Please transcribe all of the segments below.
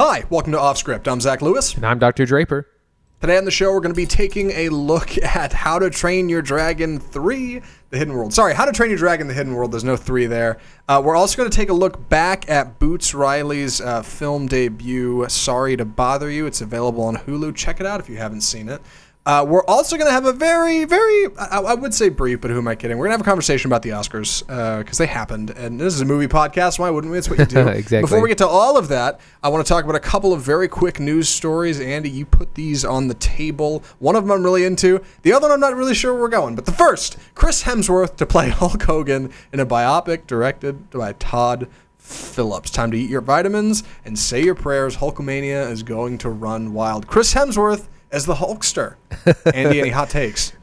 Hi, welcome to Offscript. I'm Zach Lewis. And I'm Dr. Draper. Today on the show, we're going to be taking a look at How to Train Your Dragon 3, The Hidden World. Sorry, How to Train Your Dragon, The Hidden World. There's no 3 there. Uh, we're also going to take a look back at Boots Riley's uh, film debut, Sorry to Bother You. It's available on Hulu. Check it out if you haven't seen it. Uh, we're also going to have a very, very, I, I, would say brief, but who am I kidding? We're going to have a conversation about the Oscars because uh, they happened. And this is a movie podcast. Why wouldn't we? It's what you do. exactly. Before we get to all of that, I want to talk about a couple of very quick news stories. Andy, you put these on the table. One of them I'm really into. The other one I'm not really sure where we're going. But the first, Chris Hemsworth to play Hulk Hogan in a biopic directed by Todd Phillips. Time to eat your vitamins and say your prayers. Hulkamania is going to run wild. Chris Hemsworth as the Hulkster. Andy, any hot takes?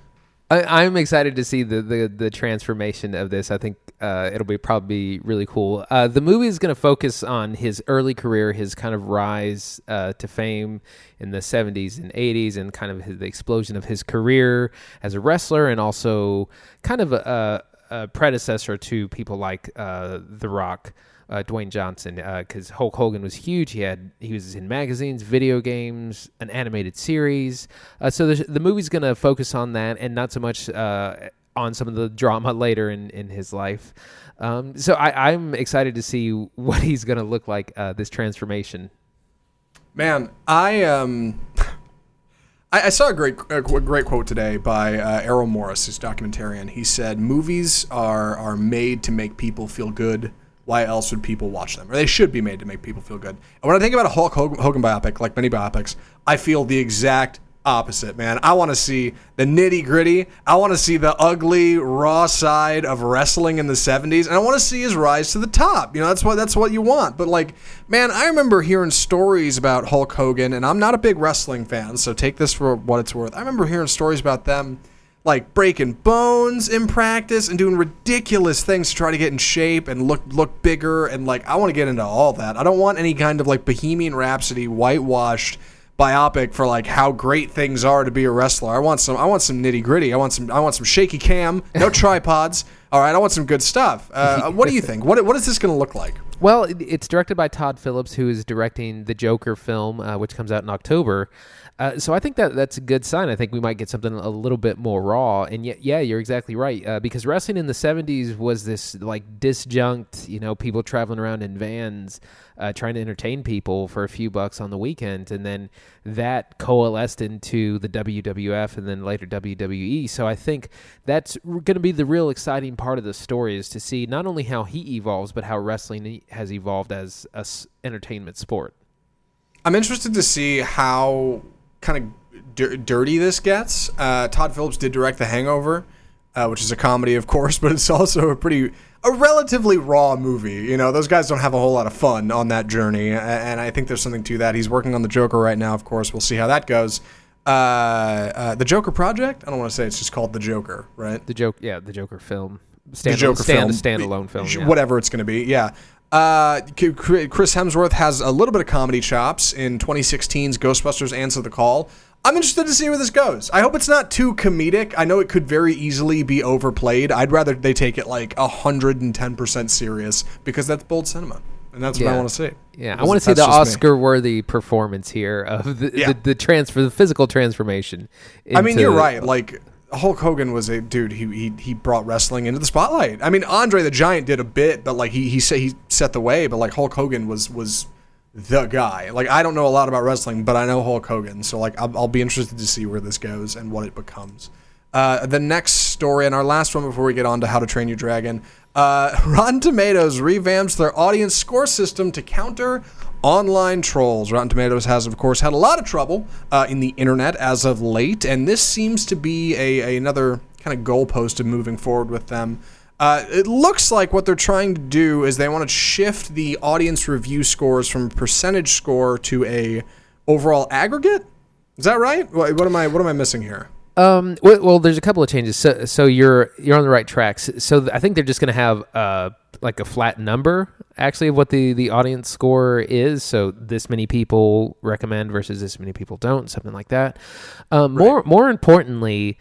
I, am excited to see the, the, the transformation of this. I think uh, it'll be probably really cool. Uh, the movie is going to focus on his early career, his kind of rise uh, to fame in the 70s and 80s, and kind of his, the explosion of his career as a wrestler, and also kind of a, a predecessor to people like uh, The Rock uh, Dwayne Johnson because uh, Hulk Hogan was huge. He had he was in magazines, video games, an animated series. Uh, so the movie's gonna focus on that and not so much uh, on some of the drama later in in his life. Um, so I, I'm excited to see what he's gonna look like uh, this transformation. Man, I um. I, saw a great, a great quote today by uh, Errol Morris, his documentarian. He said, "Movies are are made to make people feel good, why else would people watch them? Or they should be made to make people feel good. And when I think about a Hulk Hogan biopic, like many biopics, I feel the exact opposite, man. I want to see the nitty gritty. I want to see the ugly, raw side of wrestling in the '70s, and I want to see his rise to the top. You know, that's what that's what you want. But like, man, I remember hearing stories about Hulk Hogan, and I'm not a big wrestling fan, so take this for what it's worth. I remember hearing stories about them like breaking bones in practice and doing ridiculous things to try to get in shape and look look bigger and like I want to get into all that. I don't want any kind of like Bohemian Rhapsody whitewashed biopic for like how great things are to be a wrestler. I want some I want some nitty gritty. I want some I want some shaky cam, no tripods. All right, I want some good stuff. Uh, what do you think? What what is this going to look like? Well, it's directed by Todd Phillips, who is directing the Joker film, uh, which comes out in October. Uh, so I think that that's a good sign. I think we might get something a little bit more raw. And yet, yeah, you're exactly right. Uh, because wrestling in the '70s was this like disjunct, you know, people traveling around in vans, uh, trying to entertain people for a few bucks on the weekend, and then that coalesced into the WWF and then later WWE. So I think that's going to be the real exciting part of the story is to see not only how he evolves, but how wrestling has evolved as a entertainment sport. I'm interested to see how kind of dir- dirty this gets. Uh, Todd Phillips did direct The Hangover, uh, which is a comedy, of course, but it's also a pretty a relatively raw movie. You know, those guys don't have a whole lot of fun on that journey, and I think there's something to that. He's working on the Joker right now, of course. We'll see how that goes. Uh, uh, the Joker project. I don't want to say it's just called the Joker, right? The joke, yeah, the Joker film. Stand- the Joker stand, film, standalone film, yeah. whatever it's going to be. Yeah, uh, Chris Hemsworth has a little bit of comedy chops in 2016's Ghostbusters Answer the Call. I'm interested to see where this goes. I hope it's not too comedic. I know it could very easily be overplayed. I'd rather they take it like 110% serious because that's bold cinema. And that's yeah. what I want to see. Yeah, I want to see the Oscar-worthy performance here of the, yeah. the, the transfer, the physical transformation. I mean, you're right. Like Hulk Hogan was a dude. He, he he brought wrestling into the spotlight. I mean, Andre the Giant did a bit, but like he he said he set the way. But like Hulk Hogan was was the guy. Like I don't know a lot about wrestling, but I know Hulk Hogan. So like I'll, I'll be interested to see where this goes and what it becomes. Uh, the next story and our last one before we get on to How to Train Your Dragon. Uh, Rotten Tomatoes revamps their audience score system to counter online trolls. Rotten Tomatoes has, of course, had a lot of trouble uh, in the internet as of late, and this seems to be a, a another kind of goalpost of moving forward with them. Uh, it looks like what they're trying to do is they want to shift the audience review scores from percentage score to a overall aggregate. Is that right? What, what am I what am I missing here? Um, well, well, there's a couple of changes. So, so you're you're on the right tracks. So I think they're just going to have uh, like a flat number actually of what the the audience score is. So this many people recommend versus this many people don't, something like that. Um, right. More more importantly,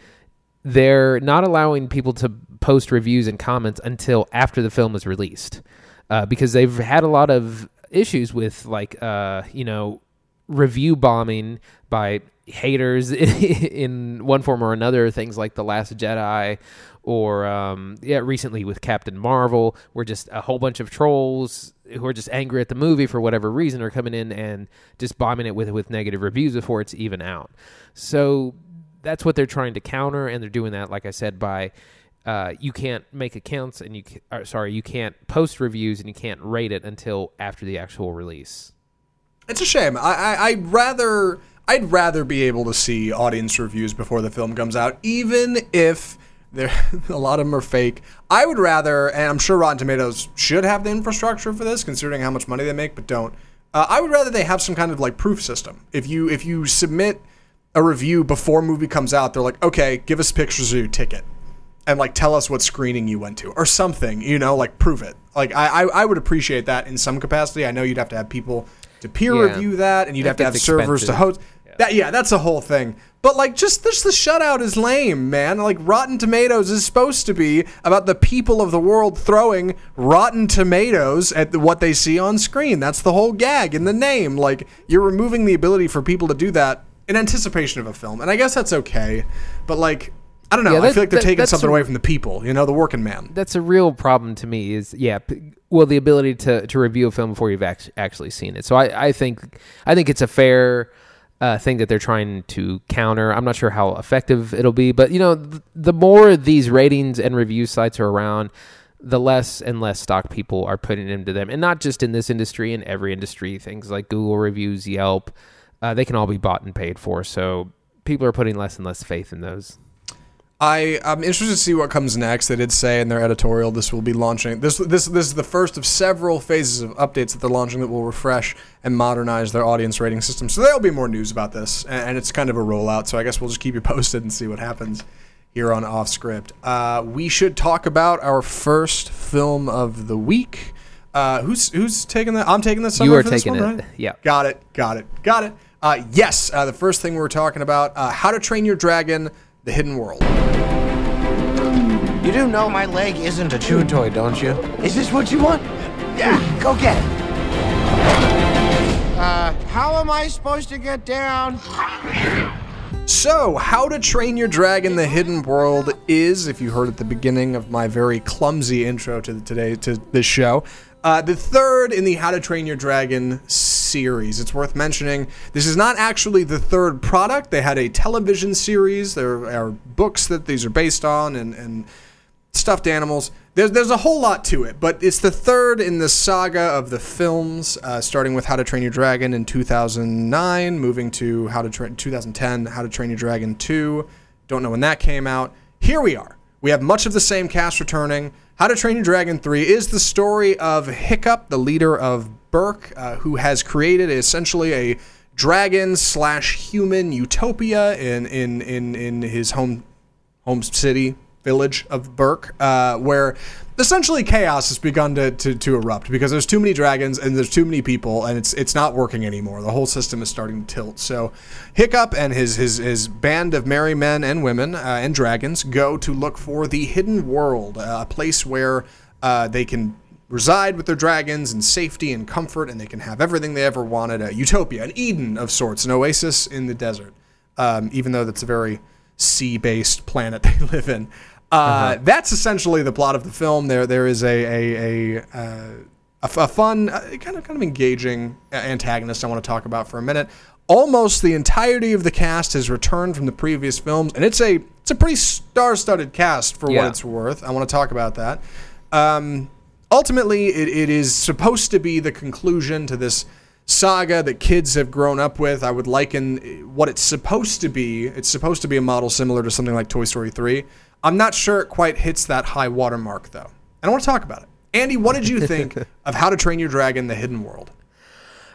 they're not allowing people to post reviews and comments until after the film is released, uh, because they've had a lot of issues with like uh, you know review bombing by haters in one form or another. Things like the Last Jedi, or um, yeah, recently with Captain Marvel, where just a whole bunch of trolls who are just angry at the movie for whatever reason are coming in and just bombing it with with negative reviews before it's even out. So that's what they're trying to counter, and they're doing that, like I said, by uh, you can't make accounts and you ca- sorry you can't post reviews and you can't rate it until after the actual release. It's a shame. I, I I'd rather I'd rather be able to see audience reviews before the film comes out, even if there a lot of them are fake. I would rather, and I'm sure Rotten Tomatoes should have the infrastructure for this, considering how much money they make, but don't. Uh, I would rather they have some kind of like proof system. If you if you submit a review before movie comes out, they're like, okay, give us pictures of your ticket and like tell us what screening you went to or something, you know, like prove it. Like I, I, I would appreciate that in some capacity. I know you'd have to have people to peer Yeah. review that and you'd I have to have it's servers to expensive. host. That yeah, that's a whole thing. But like just just the shutout is lame, man. Like Rotten Tomatoes is supposed to be about the people of the world throwing rotten tomatoes at what they see on screen. That's the whole gag in the name. Like you're removing the ability for people to do that in anticipation of a film. And I guess that's okay. But like I don't know. Yeah, I feel like they're that- taking something a- away from the people, you know, the working man. That's a real problem to me. Is yeah, well, the ability to to review a film before you've act- actually seen it. So I I think I think it's a fair. Uh, thing that they're trying to counter. I'm not sure how effective it'll be, but you know, th- the more these ratings and review sites are around, the less and less stock people are putting into them, and not just in this industry, in every industry. Things like Google reviews, Yelp, uh, they can all be bought and paid for. So people are putting less and less faith in those. I I'm interested to see what comes next. They did say in their editorial this will be launching this this this is the first of several phases of updates that they're launching that will refresh and modernize their audience rating system. So there'll be more news about this, and, and it's kind of a rollout. So I guess we'll just keep you posted and see what happens here on Off Script. Uh, we should talk about our first film of the week. Uh, who's who's taking that? I'm taking this. You are taking it. Yeah. Got it. Got it. Got it. Uh, yes. Uh, the first thing we were talking about: uh, How to Train Your Dragon: The Hidden World. You do know my leg isn't a chew toy, don't you? Is this what you want? Yeah, go get it. Uh, how am I supposed to get down? So, How to Train Your Dragon: The Hidden World is, if you heard at the beginning of my very clumsy intro to the, today to this show, uh, the third in the How to Train Your Dragon series. It's worth mentioning this is not actually the third product. They had a television series. There are books that these are based on, and and stuffed animals. There's there's a whole lot to it, but it's the third in the saga of the films, uh, starting with How to Train Your Dragon in 2009, moving to How to Train 2010, How to Train Your Dragon 2. Don't know when that came out. Here we are. We have much of the same cast returning. How to Train Your Dragon 3 is the story of Hiccup, the leader of Berk, uh, who has created essentially a dragon slash human utopia in in in in his home home city village of Berk, uh, where essentially chaos has begun to, to, to erupt because there's too many dragons and there's too many people and it's it's not working anymore. The whole system is starting to tilt. So Hiccup and his his, his band of merry men and women uh, and dragons go to look for the hidden world, uh, a place where uh, they can reside with their dragons in safety and comfort and they can have everything they ever wanted a utopia an eden of sorts an oasis in the desert um, even though that's a very sea-based planet they live in uh, that's essentially the plot of the film. There there is a a, a, uh, a, a fun uh, kind of kind of engaging antagonist i want to talk about for a minute. Almost the entirety of the cast has returned from the previous films and it's a it's a pretty star-studded cast for what it's worth. I want to talk about that. Um, ultimately, it, it is supposed to be the conclusion to this saga that kids have grown up with. I would liken what it's supposed to be. It's supposed to be a model similar to something like Toy Story 3. I'm not sure it quite hits that high watermark, though. And I want to talk about it. Andy, what did you think of How to Train Your Dragon: The Hidden World?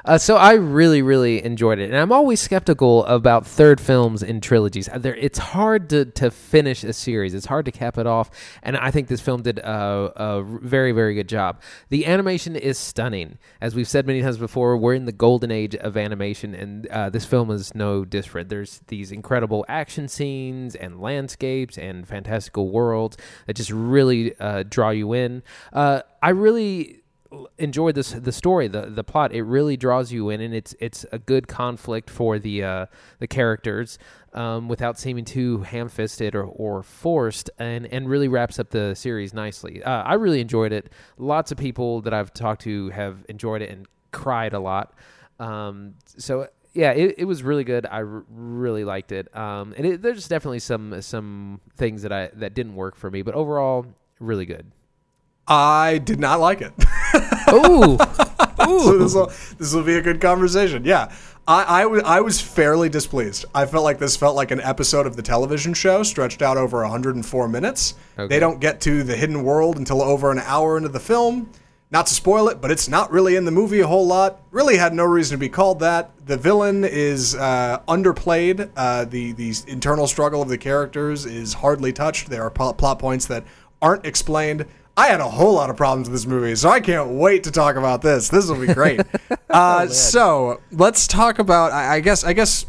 Uh, so I really, really enjoyed it, and I'm always skeptical about third films in trilogies. Uh, it's hard to, to finish a series. It's hard to cap it off, and I think this film did a, a very, very good job. The animation is stunning, as we've said many times before. We're in the golden age of animation, and uh, this film is no different. There's these incredible action scenes and landscapes and fantastical worlds that just really uh, draw you in. Uh, I really enjoy this the story, the the plot. It really draws you in, and it's it's a good conflict for the uh, the characters um, without seeming too ham fisted or, or forced, and and really wraps up the series nicely. Uh, I really enjoyed it. Lots of people that I've talked to have enjoyed it and cried a lot. Um, so yeah, it, it was really good. I r- really liked it. Um, and it, there's definitely some some things that I that didn't work for me, but overall, really good. I did not like it. Ooh, so this will this will be a good conversation. Yeah, I, I, w- I was fairly displeased. I felt like this felt like an episode of the television show stretched out over 104 minutes. Okay. They don't get to the hidden world until over an hour into the film. Not to spoil it, but it's not really in the movie a whole lot. Really had no reason to be called that. The villain is uh, underplayed. Uh, the the internal struggle of the characters is hardly touched. There are pl- plot points that aren't explained. I had a whole lot of problems with this movie, so I can't wait to talk about this. This will be great. uh, so let's talk about. I, I guess. I guess.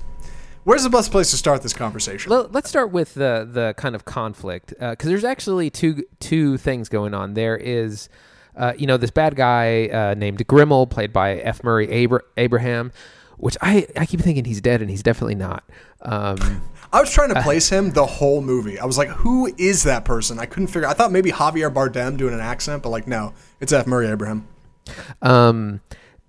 Where's the best place to start this conversation? Well, Let, us start with the the kind of conflict because there's actually two two things going on. There is, uh, you know, this bad guy uh, named Grimmel, played by F. Murray Abra- Abraham, which I I keep thinking he's dead, and he's definitely not. Um, I was trying to place him the whole movie. I was like, who is that person? I couldn't figure. I thought maybe Javier Bardem doing an accent, but like, no, it's F. Murray Abraham. Um,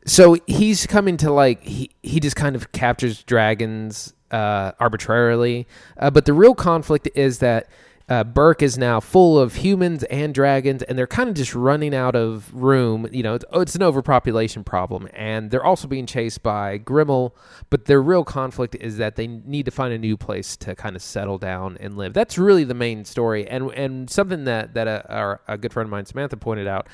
so he's coming to like he he just kind of captures dragons uh, arbitrarily, uh, but the real conflict is that. Uh, Berk is now full of humans and dragons, and they're kind of just running out of room. You know, it's, oh, it's an overpopulation problem, and they're also being chased by Grimmel. But their real conflict is that they need to find a new place to kind of settle down and live. That's really the main story, and and something that that a, our, a good friend of mine, Samantha, pointed out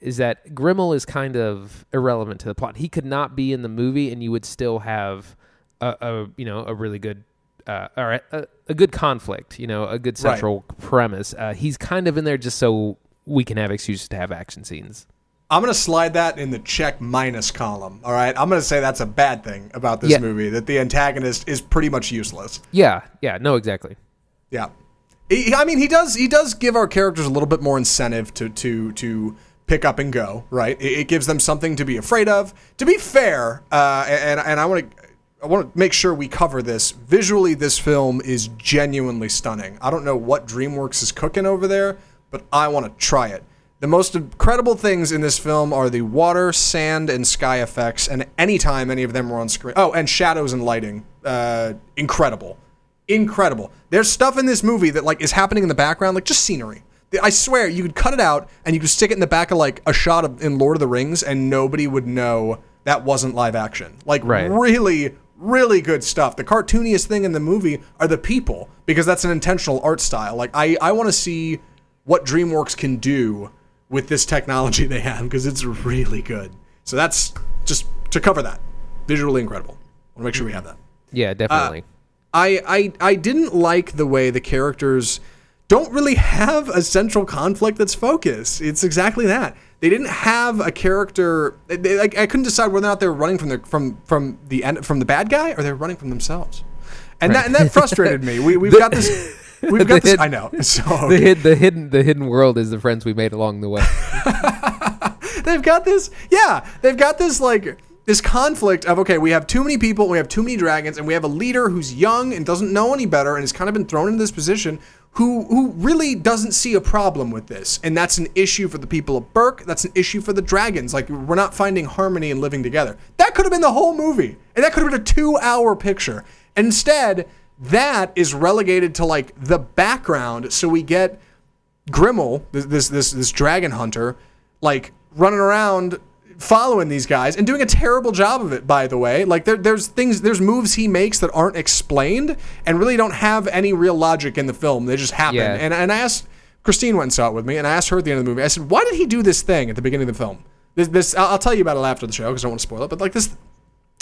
is that Grimmel is kind of irrelevant to the plot. He could not be in the movie, and you would still have a, a you know a really good uh, or a, a, good conflict. You know, a good central right. premise. Uh, he's kind of in there just so we can have excuses to have action scenes. I'm gonna slide that in the check minus column. All right, I'm gonna say that's a bad thing about this Yeah. movie that the antagonist is pretty much useless. Yeah, yeah, no, exactly. Yeah, He- I mean he does he does give our characters a little bit more incentive to to to pick up and go. Right, it, it gives them something to be afraid of. To be fair, uh, and and I want to. I want to make sure we cover this. Visually, this film is genuinely stunning. I don't know what DreamWorks is cooking over there, but I want to try it. The most incredible things in this film are the water, sand, and sky effects, and anytime any of them were on screen. Oh, and shadows and lighting. Uh, incredible. Incredible. There's stuff in this movie that like is happening in the background, like just scenery. I swear, you could cut it out and you could stick it in the back of like a shot of in Lord of the Rings, and nobody would know that wasn't live action. Like Right. really, really good stuff. The cartooniest thing in the movie are the people because that's an intentional art style. Like I, I want to see what DreamWorks can do with this technology they have because it's really good. So that's just to cover that. Visually incredible. I want to make sure we have that. Yeah, definitely. Uh, I, I I didn't like the way the characters don't really have a central conflict that's focused. It's exactly that. They didn't have a character. They, like, I couldn't decide whether or not they were running from the from from the end from the bad guy or they were running from themselves, and that and that frustrated me. We we've got this. We've got this. I know. So the hid, the hidden the hidden world is the friends we made along the way. they've got this yeah they've got this like this conflict of okay we have too many people we have too many dragons and we have a leader who's young and doesn't know any better and has kind of been thrown into this position who who really doesn't see a problem with this. And that's an issue for the people of Berk. That's an issue for the dragons. Like we're not finding harmony and living together. That could have been the whole movie. And that could have been a 2 hour picture. Instead that is relegated to like the background. So we get Grimmel, this this this, this dragon hunter, like running around following these guys and doing a terrible job of it by the way like there, there's things there's moves he makes that aren't explained and really don't have any real logic in the film they just happen Yeah. and, and i asked christine went and saw it with me and i asked her at the end of the movie i said why did he do this thing at the beginning of the film this, this i'll I'll tell you about it after the show because i don't want to spoil it but like this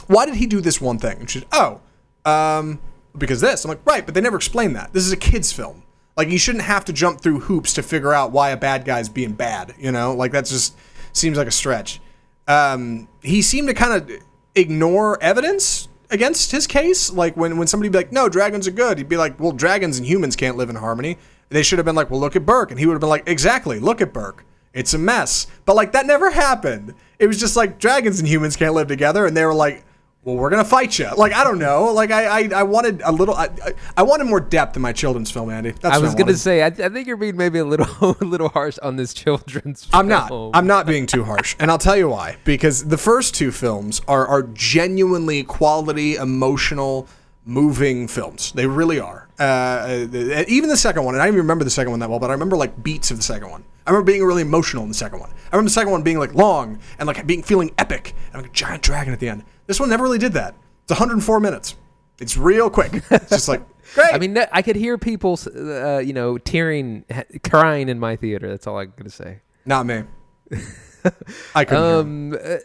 why did he do this one thing? And she's, oh, um, because this. I'm like, right, but they never explained that. This is a kid's film. Like, you shouldn't have to jump through hoops to figure out why a bad guy's being bad, you know? Like, that just seems like a stretch. Um, he seemed to kind of ignore evidence against his case. Like, when, when somebody be like, no, dragons are good, he'd be like, well, dragons and humans can't live in harmony. They should have been like, well, look at Berk. And he would have been like, exactly, look at Berk. It's a mess. But like that never happened. It was just like dragons and humans can't live together, and they were like, "Well, we're gonna fight you." Like I don't know. Like I I, I wanted a little. I, I, I wanted more depth in my children's film, Andy. That's I was gonna say, I, I think you're being maybe a little, a little harsh on this children's. I'm not. I'm not being too harsh, and I'll tell you why. Because the first two films are are genuinely quality, emotional, moving films. They really are. Uh, uh, even the second one, and I don't even remember the second one that well, but I remember like beats of the second one. I remember being really emotional in the second one. I remember the second one being like long and like being feeling epic and like a giant dragon at the end. This one never really did that. It's 104 minutes. It's real quick. It's just like great. I mean, I could hear people, uh, you know, tearing, crying in my theater. That's all I'm gonna say. not me. I couldn't. Um, uh,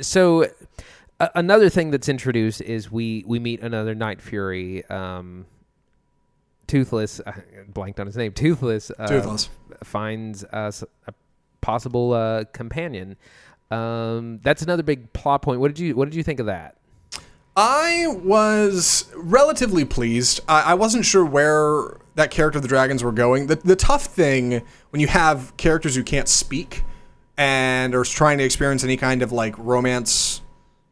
so uh, another thing that's introduced is we we meet another Night Fury, um, Toothless. I blanked on his name. Toothless. Uh, Toothless. finds us a possible uh, companion. Um, that's another big plot point. What did you What did you think of that? I was relatively pleased. I, I wasn't sure where that character of the dragons were going. The, the tough thing when you have characters who can't speak and are trying to experience any kind of like romance,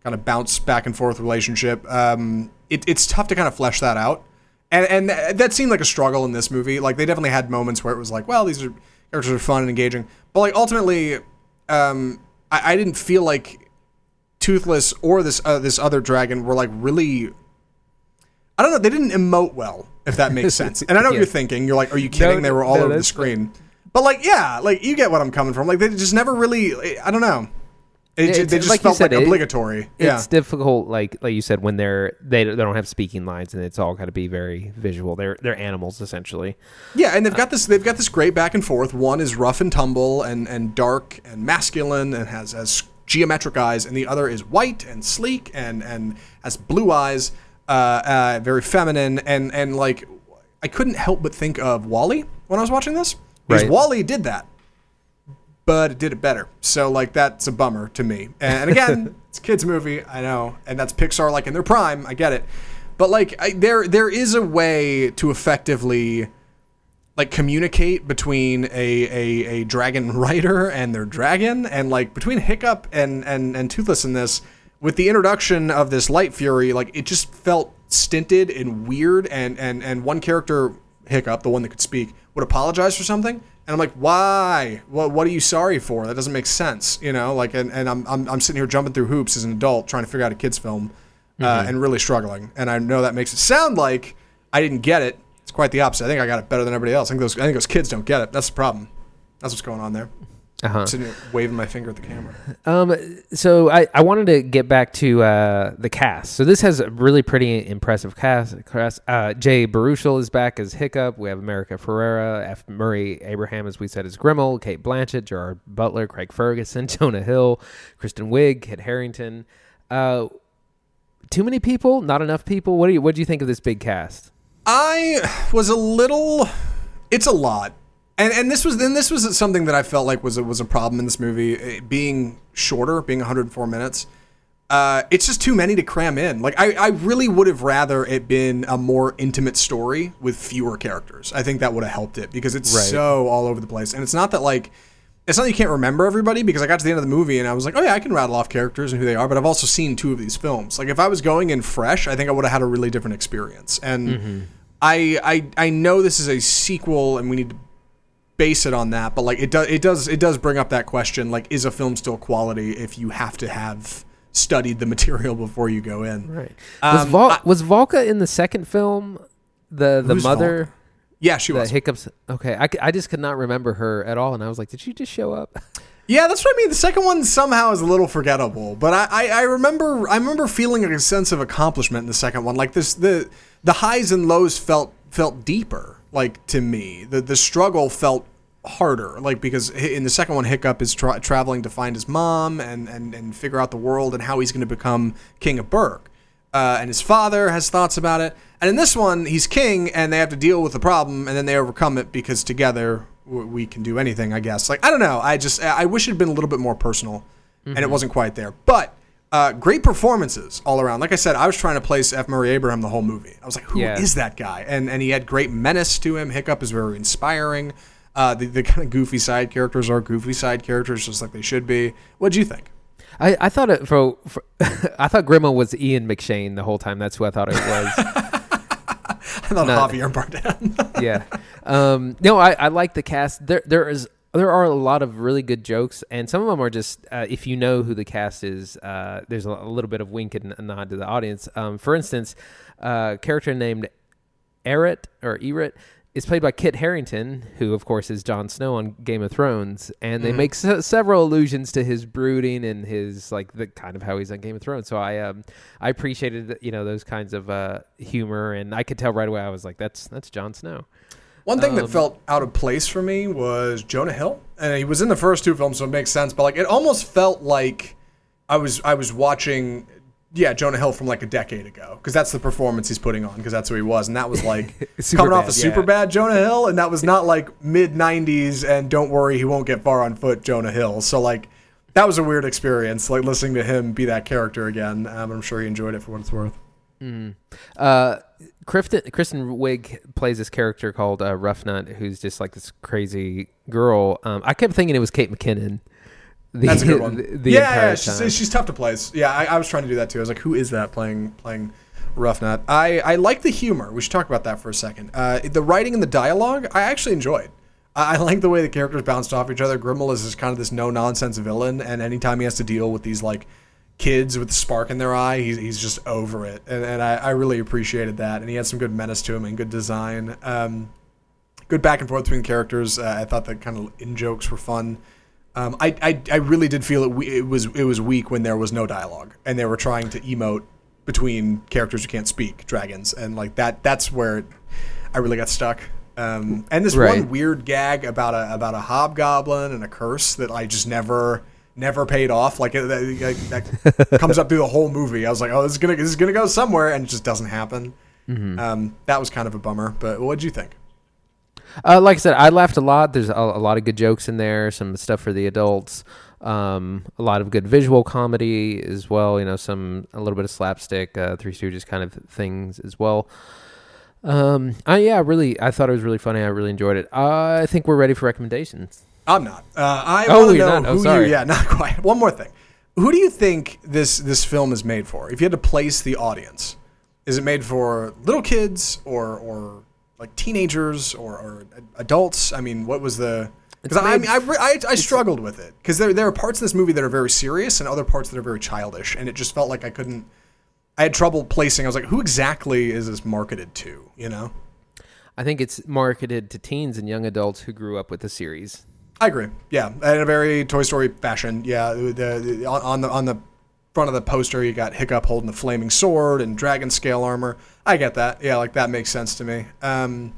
kind of bounce back and forth relationship, um, it, it's tough to kind of flesh that out. And, and th- that seemed like a struggle in this movie. Like they definitely had moments where it was like, well, these are characters are fun and engaging, but like ultimately, um, I, I didn't feel like Toothless or this uh, this other dragon were like really. I don't know. They didn't emote well, if that makes sense. And I know what you're thinking. You're like, are you kidding? No, they were all no, over the screen. But like, yeah, like you get what I'm coming from. Like they just never really. I don't know. It, Yeah, ju- it's- they just like felt said, like it- obligatory. yeah. It's difficult, like like you said, when they're they they don't have speaking lines and it's all got to be very visual. They're they're animals essentially. Yeah, and they've got this. They've got this great back and forth. One is rough and tumble and and dark and masculine and has has geometric eyes, and the other is white and sleek and and has blue eyes, uh, uh, very feminine and and like I couldn't help but think of WALL-E when I was watching this because Right. WALL-E did that, but it did it better. So like that's a bummer to me. And again, it's a kids movie, I know, and that's Pixar like in their prime. I get it, but like I, there there is a way to effectively like communicate between a, a, a dragon rider and their dragon and like between hiccup and, and and toothless in this with the introduction of this light fury like it just felt stinted and weird and and and one character hiccup the one that could speak would apologize for something and i'm like why what, what are you sorry for that doesn't make sense you know like and, and I'm, I'm i'm sitting here jumping through hoops as an adult trying to figure out a kids film uh, and really struggling and i know that makes it sound like i didn't get it it's quite the opposite. I think I got it better than everybody else. I think those I think those kids don't get it. That's the problem. That's what's going on there. Uh-huh. Sitting waving my finger at the camera. Um, so I, I wanted to get back to uh, the cast. So this has a really pretty impressive cast. cast. Uh, Jay Baruchel is back as Hiccup. We have America Ferrera, F. Murray Abraham, as we said, as Grimmel, Cate Blanchett, Gerard Butler, Craig Ferguson, Jonah Hill, Kristen Wiig, Kit Harington. Uh, too many people? Not enough people? What do you What do you think of this big cast? I was a little. It's a lot, and and this was then this was something that I felt like was a, was a problem in this movie, it being shorter, being 104 minutes. Uh, it's just too many to cram in. Like I, I really would have rather it been a more intimate story with fewer characters. I think that would have helped it because it's Right. so all over the place, and it's not that like. It's not that you can't remember everybody because I got to the end of the movie and I was like, oh yeah, I can rattle off characters and who they are, but I've also seen two of these films. Like if I was going in fresh, I think I would have had a really different experience. And I, I I know this is a sequel and we need to base it on that, but like it does it does it does bring up that question like is a film still quality if you have to have studied the material before you go in. Right. Was, Um, Vol- I- was Valka in the second film? The the mother. Yeah, she was. hiccups. Okay, I, I just could not remember her at all, and I was like, did she just show up? Yeah, that's what I mean. The second one somehow is a little forgettable, but I, I, I remember I remember feeling a sense of accomplishment in the second one. Like this, the the highs and lows felt felt deeper. Like to me, the the struggle felt harder. Like because in the second one, Hiccup is tra- traveling to find his mom and, and and figure out the world and how he's going to become king of Berk. Uh, and his father has thoughts about it. And in this one, he's king, and they have to deal with the problem, and then they overcome it because together w- we can do anything. I guess. Like I don't know. I just I wish it had been a little bit more personal, and it wasn't quite there. But uh, great performances all around. Like I said, I was trying to place F. Murray Abraham the whole movie. I was like, who is Yeah. that guy? And and he had great menace to him. Hiccup is very inspiring. Uh, the, the kind of goofy side characters are goofy side characters, just like they should be. What do you think? I, I thought it for, for I thought Grima was Ian McShane the whole time. That's who I thought it was. I thought No. Javier Bardem. yeah. Um, no, I, I like the cast. There there is there are a lot of really good jokes, and some of them are just uh, if you know who the cast is. Uh, there's a, little bit of wink and nod to the audience. Um, for instance, uh, a character named Eret or Eret is played by Kit Harington, who of course is Jon Snow on Game of Thrones, and they make se- several allusions to his brooding and his like the kind of how he's on Game of Thrones. So I um I appreciated you know those kinds of uh, humor, and I could tell right away I was like that's that's Jon Snow. One thing that Um, felt out of place for me was Jonah Hill, and he was in the first two films, so it makes sense. But like, it almost felt like I was I was watching, yeah, Jonah Hill from like a decade ago, because that's the performance he's putting on, because that's who he was, and that was like coming off Superbad, of yeah. super bad Jonah Hill, and that was not like mid '90s, and don't worry, he won't get far on foot, Jonah Hill. So like. That was a weird experience, like listening to him be that character again. Um, I'm sure he enjoyed it for what it's worth. Uh, Kristen, Kristen Wiig plays this character called uh, Ruffnut, who's just like this crazy girl. Um, I kept thinking it was Kate McKinnon. The, That's a good one. The, the yeah, yeah, she's, she's tough to play. Yeah, I, I was trying to do that too. I was like, who is that playing playing Ruffnut? I, I like the humor. We should talk about that for a second. Uh, the writing and the dialogue, I actually enjoyed. I, I like the way the characters bounced off each other. Grimmel is just kind of this no nonsense villain, and anytime he has to deal with these like kids with the spark in their eye, he's, he's just over it, and, and I, I really appreciated that. And he had some good menace to him and good design. Um, good back and forth between characters. Uh, I thought the kind of in jokes were fun. Um, I, I I really did feel it. It was it was weak when there was no dialogue and they were trying to emote between characters who can't speak, dragons, and like that. That's where I really got stuck. Um, and this Right. one weird gag about a about a hobgoblin and a curse that I just never never paid off. Like it, that, that comes up through the whole movie. I was like, oh, this is gonna this is gonna go somewhere, and it just doesn't happen. Um, that was kind of a bummer. But what did you think? Uh, like I said, I laughed a lot. There's a, a lot of good jokes in there, some stuff for the adults, um, a lot of good visual comedy as well. You know, some a little bit of slapstick, uh, Three Stooges kind of things as well. Um, I, yeah, really, I thought it was really funny. I really enjoyed it. I think we're ready for recommendations. I'm not. Uh, I Oh, want to know not? Oh, who sorry. you. Yeah, not quite. One more thing. Who do you think this this film is made for? If you had to place the audience, is it made for little kids or or like teenagers or, or adults? I mean, what was the? Because I, I mean, I, I, I struggled with it because there there are parts of this movie that are very serious and other parts that are very childish, and it just felt like I couldn't. I had trouble placing. I was like, who exactly is this marketed to? You know. I think it's marketed to teens and young adults who grew up with the series. I agree. Yeah, in a very Toy Story fashion. Yeah, the, the on the on the front of the poster, you got Hiccup holding the flaming sword and dragon scale armor. I get that. Yeah, like that makes sense to me. Um,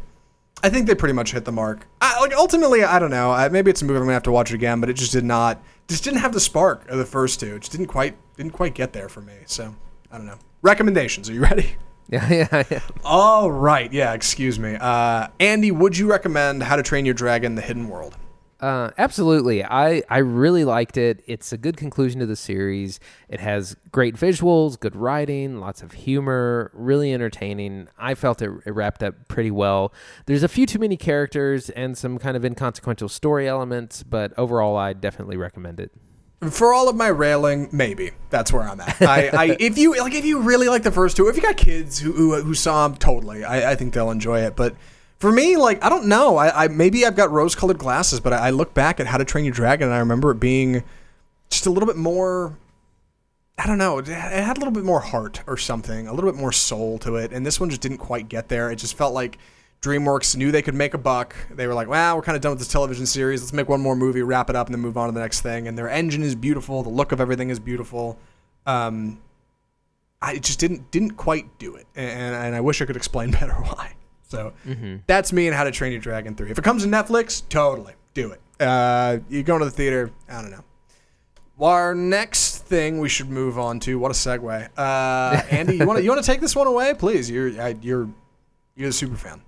I think they pretty much hit the mark. I, like ultimately, I don't know. I, maybe it's a movie I'm gonna have to watch it again, but it just did not. Just didn't have the spark of the first two. It just didn't quite didn't quite get there for me. So I don't know. Recommendations. Are you ready? Yeah, yeah, yeah. All right. Yeah. Excuse me. Uh, Andy, would you recommend How to Train Your Dragon: The Hidden World? Uh, absolutely. I, I really liked it. It's a good conclusion to the series. It has great visuals, good writing, lots of humor, really entertaining. I felt it, it wrapped up pretty well. There's a few too many characters and some kind of inconsequential story elements, but overall, I definitely recommend it. For all of my railing, maybe that's where I'm at. I, I if you like, if you really like the first two, if you got kids who who, who saw them, totally, I, I think they'll enjoy it. But for me, like, I don't know. I, I maybe I've got rose-colored glasses, but I, I look back at How to Train Your Dragon, and I remember it being just a little bit more. I don't know. It had a little bit more heart or something, a little bit more soul to it, and this one just didn't quite get there. It just felt like DreamWorks knew they could make a buck. They were like, "Wow, we're kind of done with this television series. Let's make one more movie, wrap it up, and then move on to the next thing." And their engine is beautiful. The look of everything is beautiful. Um, I just didn't didn't quite do it, and, and I wish I could explain better why. So that's me and How to Train Your Dragon three. If it comes to Netflix, totally do it. Uh, you go to the theater. I don't know. Our next thing we should move on to. What a segue. Uh, Andy, you want to you want to take this one away, please? You're I, you're you're the super fan.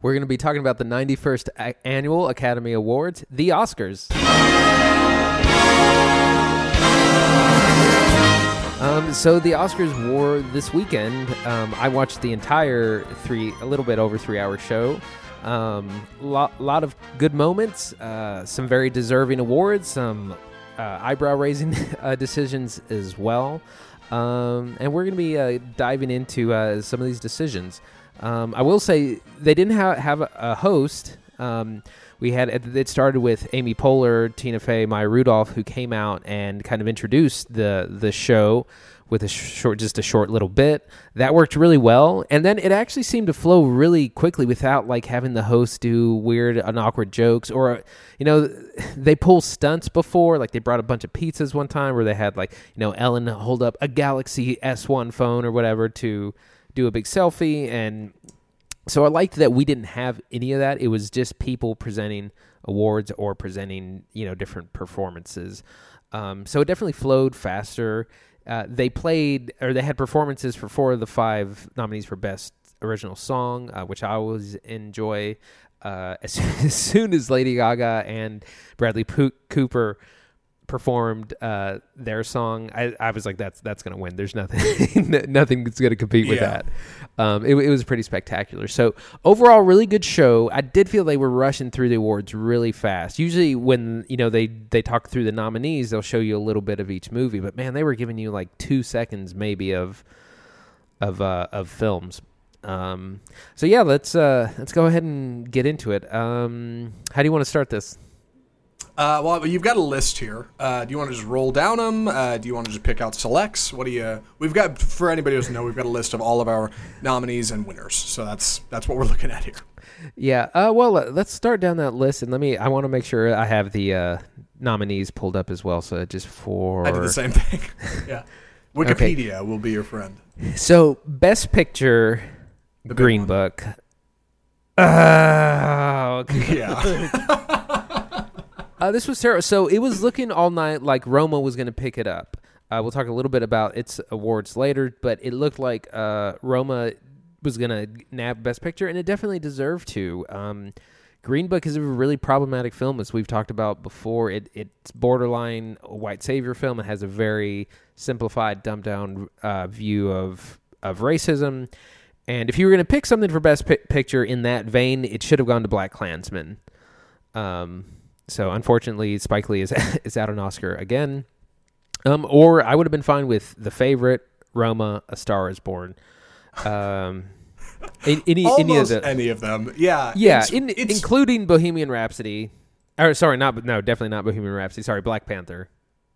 We're going to be talking about the 91st a- Annual Academy Awards, the Oscars. Um, so the Oscars were this weekend. Um, I watched the entire three, a little bit over three hour show. Um, lot, lot of good moments, uh, some very deserving awards, some uh, eyebrow raising uh, decisions as well. Um, and we're going to be uh, diving into uh, some of these decisions. Um, I will say they didn't ha- have a, a host. We had it started with Amy Poehler, Tina Fey, Maya Rudolph, who came out and kind of introduced the the show with a short, just a short little bit. That worked really well, and then it actually seemed to flow really quickly without like having the host do weird and awkward jokes or, you know, they pull stunts before. Like they brought a bunch of pizzas one time where they had like you know Ellen hold up a Galaxy S1 phone or whatever to do a big selfie and so I liked that we didn't have any of that. It was just people presenting awards or presenting, you know, different performances. Um, so it definitely flowed faster. Uh, they played or they had performances for four of the five nominees for best original song, uh, which I always enjoy. Uh, as, as, soon as Lady Gaga and Bradley Cooper performed uh, their song, I, I, was like, "That's that's gonna win." There's nothing, nothing that's gonna compete with yeah. that. Um, it, it, was pretty spectacular. So overall, really good show. I did feel they were rushing through the awards really fast. Usually, when you know they they talk through the nominees, they'll show you a little bit of each movie. But man, they were giving you like two seconds maybe of of uh, of films. Um, so yeah, let's uh, let's go ahead and get into it. Um, how do you want to start this? Uh, well, you've got a list here. Uh, do you want to just roll down them? Uh, do you want to just pick out selects? What do you? We've got for anybody who doesn't know, we've got a list of all of our nominees and winners. So that's that's what we're looking at here. Yeah. Uh, well, let's start down that list, and let me. I want to make sure I have the uh, nominees pulled up as well. So just for I did the same thing. yeah. Wikipedia okay. will be your friend. So, best picture, the Green Book. Oh, okay. yeah. Uh, this was terrible. So it was looking all night like Roma was going to pick it up. Uh, we'll talk a little bit about its awards later, but it looked like uh, Roma was going to nab Best Picture, and it definitely deserved to. Um, Green Book is a really problematic film, as we've talked about before. It, it's borderline white savior film. It has a very simplified, dumbed down uh, view of of racism. And if you were going to pick something for Best Picture in that vein, it should have gone to BlacKkKlansman. Um, so unfortunately, Spike Lee is is out an Oscar again. Um, or I would have been fine with the favorite Roma, A Star Is Born. Um, any any of the, any of them, yeah, yeah, it's, in, it's, including Bohemian Rhapsody. Or sorry, not no, definitely not Bohemian Rhapsody. Sorry, Black Panther.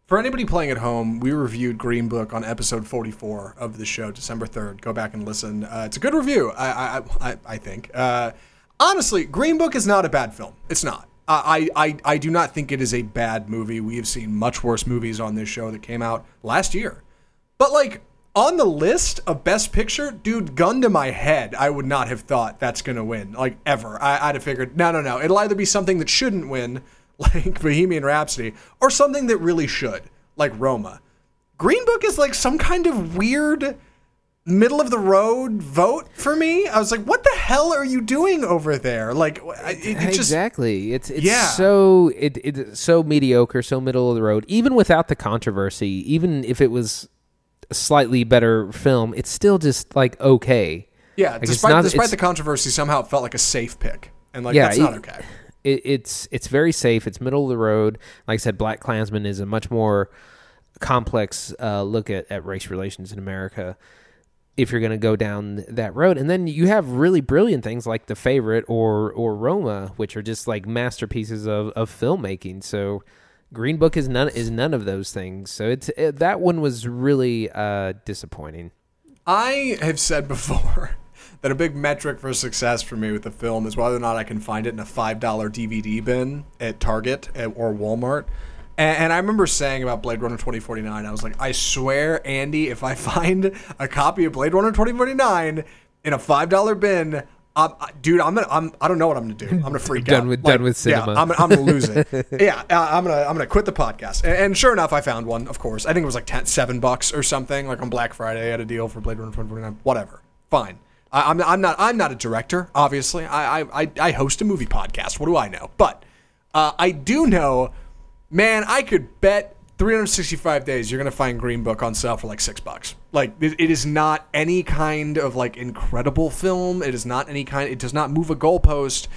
For anybody playing at home, we reviewed Green Book on episode 44 of the show, December 3rd. Go back and listen. Uh, it's a good review, I I, I, I think. Uh, honestly, Green Book is not a bad film. It's not. I, I, I do not think it is a bad movie. We have seen much worse movies on this show that came out last year. But like on the list of best picture, dude, gun to my head, I would not have thought that's gonna win. Like ever. I, would have figured, no, no, no. It'll either be something that shouldn't win, like Bohemian Rhapsody, or something that really should, like Roma. Green Book is like some kind of weird middle of the road vote for me. I was like, "What the hell are you doing over there?" Like, it, it just, exactly. It's it's yeah. so it it's so mediocre, so middle of the road. Even without the controversy, even if it was a slightly better film, it's still just like okay. Yeah, like despite not, despite the controversy, somehow it felt like a safe pick, and like yeah, that's not okay. It, it's it's very safe. It's middle of the road. Like I said, BlacKkKlansman is a much more complex uh, look at, at race relations in America if you're going to go down that road. And then you have really brilliant things like The Favorite or or Roma, which are just like masterpieces of, of filmmaking. So Green Book is none is none of those things. So it's it, that one was really uh, disappointing. I have said before that a big metric for success for me with the film is whether or not I can find it in a five dollar DVD bin at Target or Walmart. And, and, I remember saying about Blade Runner 2049, I was like, I swear, Andy, if I find a copy of Blade Runner 2049 in a five dollar bin, um, dude, I'm gonna, I'm, I don't know what I'm gonna do. I'm gonna freak done out. With, like, done with cinema. Yeah, I'm, I'm gonna lose it. yeah, uh, I'm gonna, I'm gonna quit the podcast. And, and, sure enough, I found one. Of course, I think it was like 10, seven bucks or something. Like on Black Friday, I had a deal for Blade Runner 2049. Whatever, fine. I, am I'm, I'm not, I'm not a director. Obviously, I, I, I host a movie podcast. What do I know? But uh, I do know man, I could bet 365 days, you're gonna find Green Book on sale for like six bucks. Like it, is not any kind of like incredible film. It is not any kind. It does not move a goalpost.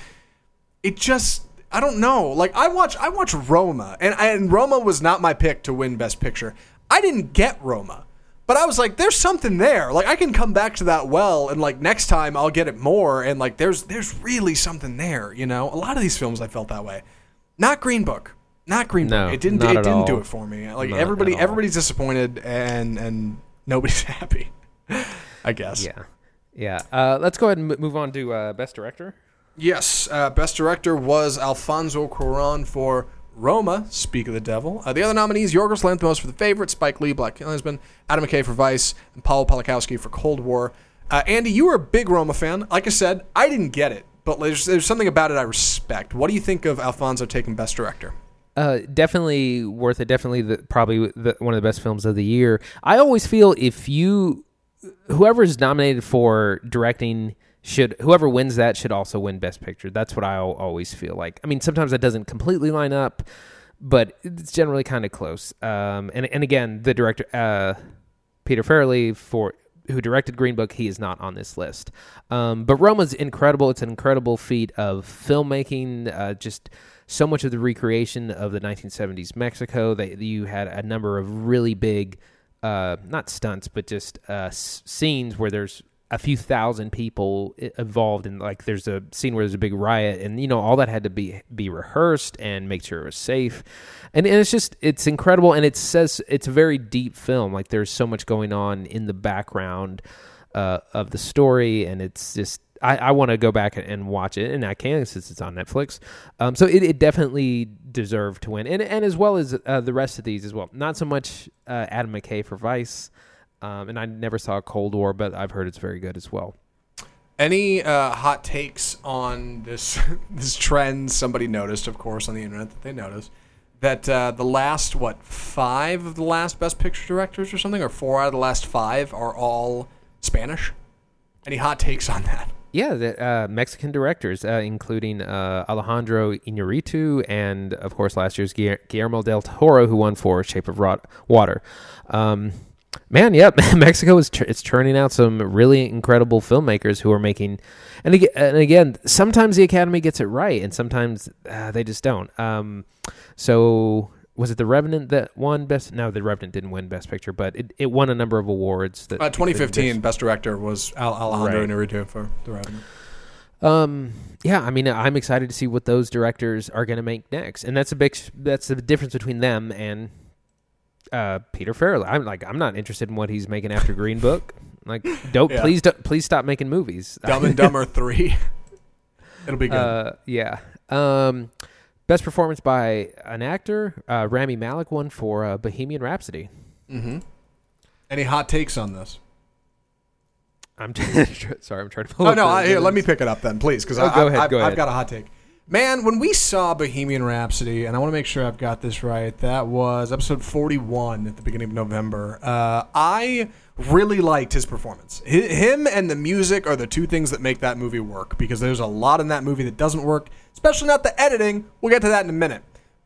It just I don't know. Like I watch I watch Roma, and and Roma was not my pick to win Best Picture. I didn't get Roma, but I was like, there's something there. Like I can come back to that well, and like next time I'll get it more. And like there's there's really something there. You know, a lot of these films I felt that way. Not Green Book. Not Green No, Book. It didn't. not It at didn't do it for me. Like Not everybody, at all. everybody's disappointed, and and nobody's happy. I guess. Yeah, yeah. Uh, let's go ahead and move on to uh, best director. Yes. Uh, best director was Alfonso Cuarón for Roma. Speak of the Devil. Uh, the other nominees: Yorgos Lanthimos for The Favorite, Spike Lee, BlacKkKlansman, Adam McKay for Vice, and Paul Pawlikowski for Cold War. Uh, Andy, you were a big Roma fan. Like I said, I didn't get it, but there's, there's something about it I respect. What do you think of Alfonso taking Best Director? Uh, definitely worth it. Definitely the, probably the, one of the best films of the year. I always feel if you, whoever is nominated for directing should whoever wins that should also win best picture. That's what I always feel like. I mean, sometimes that doesn't completely line up, but it's generally kind of close. Um, and and again, the director uh, Peter Farrelly for who directed Green Book, he is not on this list. Um, but Roma's incredible. It's an incredible feat of filmmaking. Uh, just so much of the recreation of the 1970s Mexico. That you had a number of really big, uh, not stunts, but just uh, s- scenes where there's a few thousand people involved and like there's a scene where there's a big riot and you know all that had to be be rehearsed and make sure it was safe and, and it's just it's incredible and it says it's a very deep film like there's so much going on in the background uh, of the story and it's just I, I want to go back and watch it, and I can since it's on Netflix. Um, so it, it definitely deserved to win, and and as well as uh, the rest of these as well. Not so much uh, Adam McKay for Vice, um, and I never saw Cold War, but I've heard it's very good as well. Any uh, hot takes on this this trend? Somebody noticed, of course, on the internet that they noticed that uh, the last what five of the last Best Picture directors or something, or four out of the last five are all Spanish. Any hot takes on that? Yeah, the uh, Mexican directors, uh, including uh, Alejandro Iñárritu and, of course, last year's Guillermo del Toro, who won for Shape of Rot- Water. Um, man, yep, Mexico is tr- it's churning out some really incredible filmmakers who are making, and again, and again, sometimes the Academy gets it right, and sometimes uh, they just don't. Um, so. Was it The Revenant that won Best? No, The Revenant didn't win Best Picture, but it, it won a number of awards. That Uh, 2015 Best Director was Al- Alejandro Iñárritu for The Revenant. Um. Yeah. I mean, I'm excited to see what those directors are going to make next, and that's a big. That's the difference between them and uh, Peter Farrelly. I'm like, I'm not interested in what he's making after Green Book. Like, don't Yeah. please, don't, please stop making movies. Dumb and Dumber three. It'll be good. Uh, yeah. Um, best performance by an actor. Uh, Rami Malek won for uh, Bohemian Rhapsody. mm-hmm. Any hot takes on this? I'm sorry. I'm trying to. Pull Oh up no! I, here, let me pick it up then, please, because Oh, I, go I, I've, I've got a hot take. Man, when we saw Bohemian Rhapsody, and I want to make sure I've got this right, that was episode 41 at the beginning of November. Uh, I really liked his performance. Hi him and the music are the two things that make that movie work because there's a lot in that movie that doesn't work, especially not the editing. We'll get to that in a minute.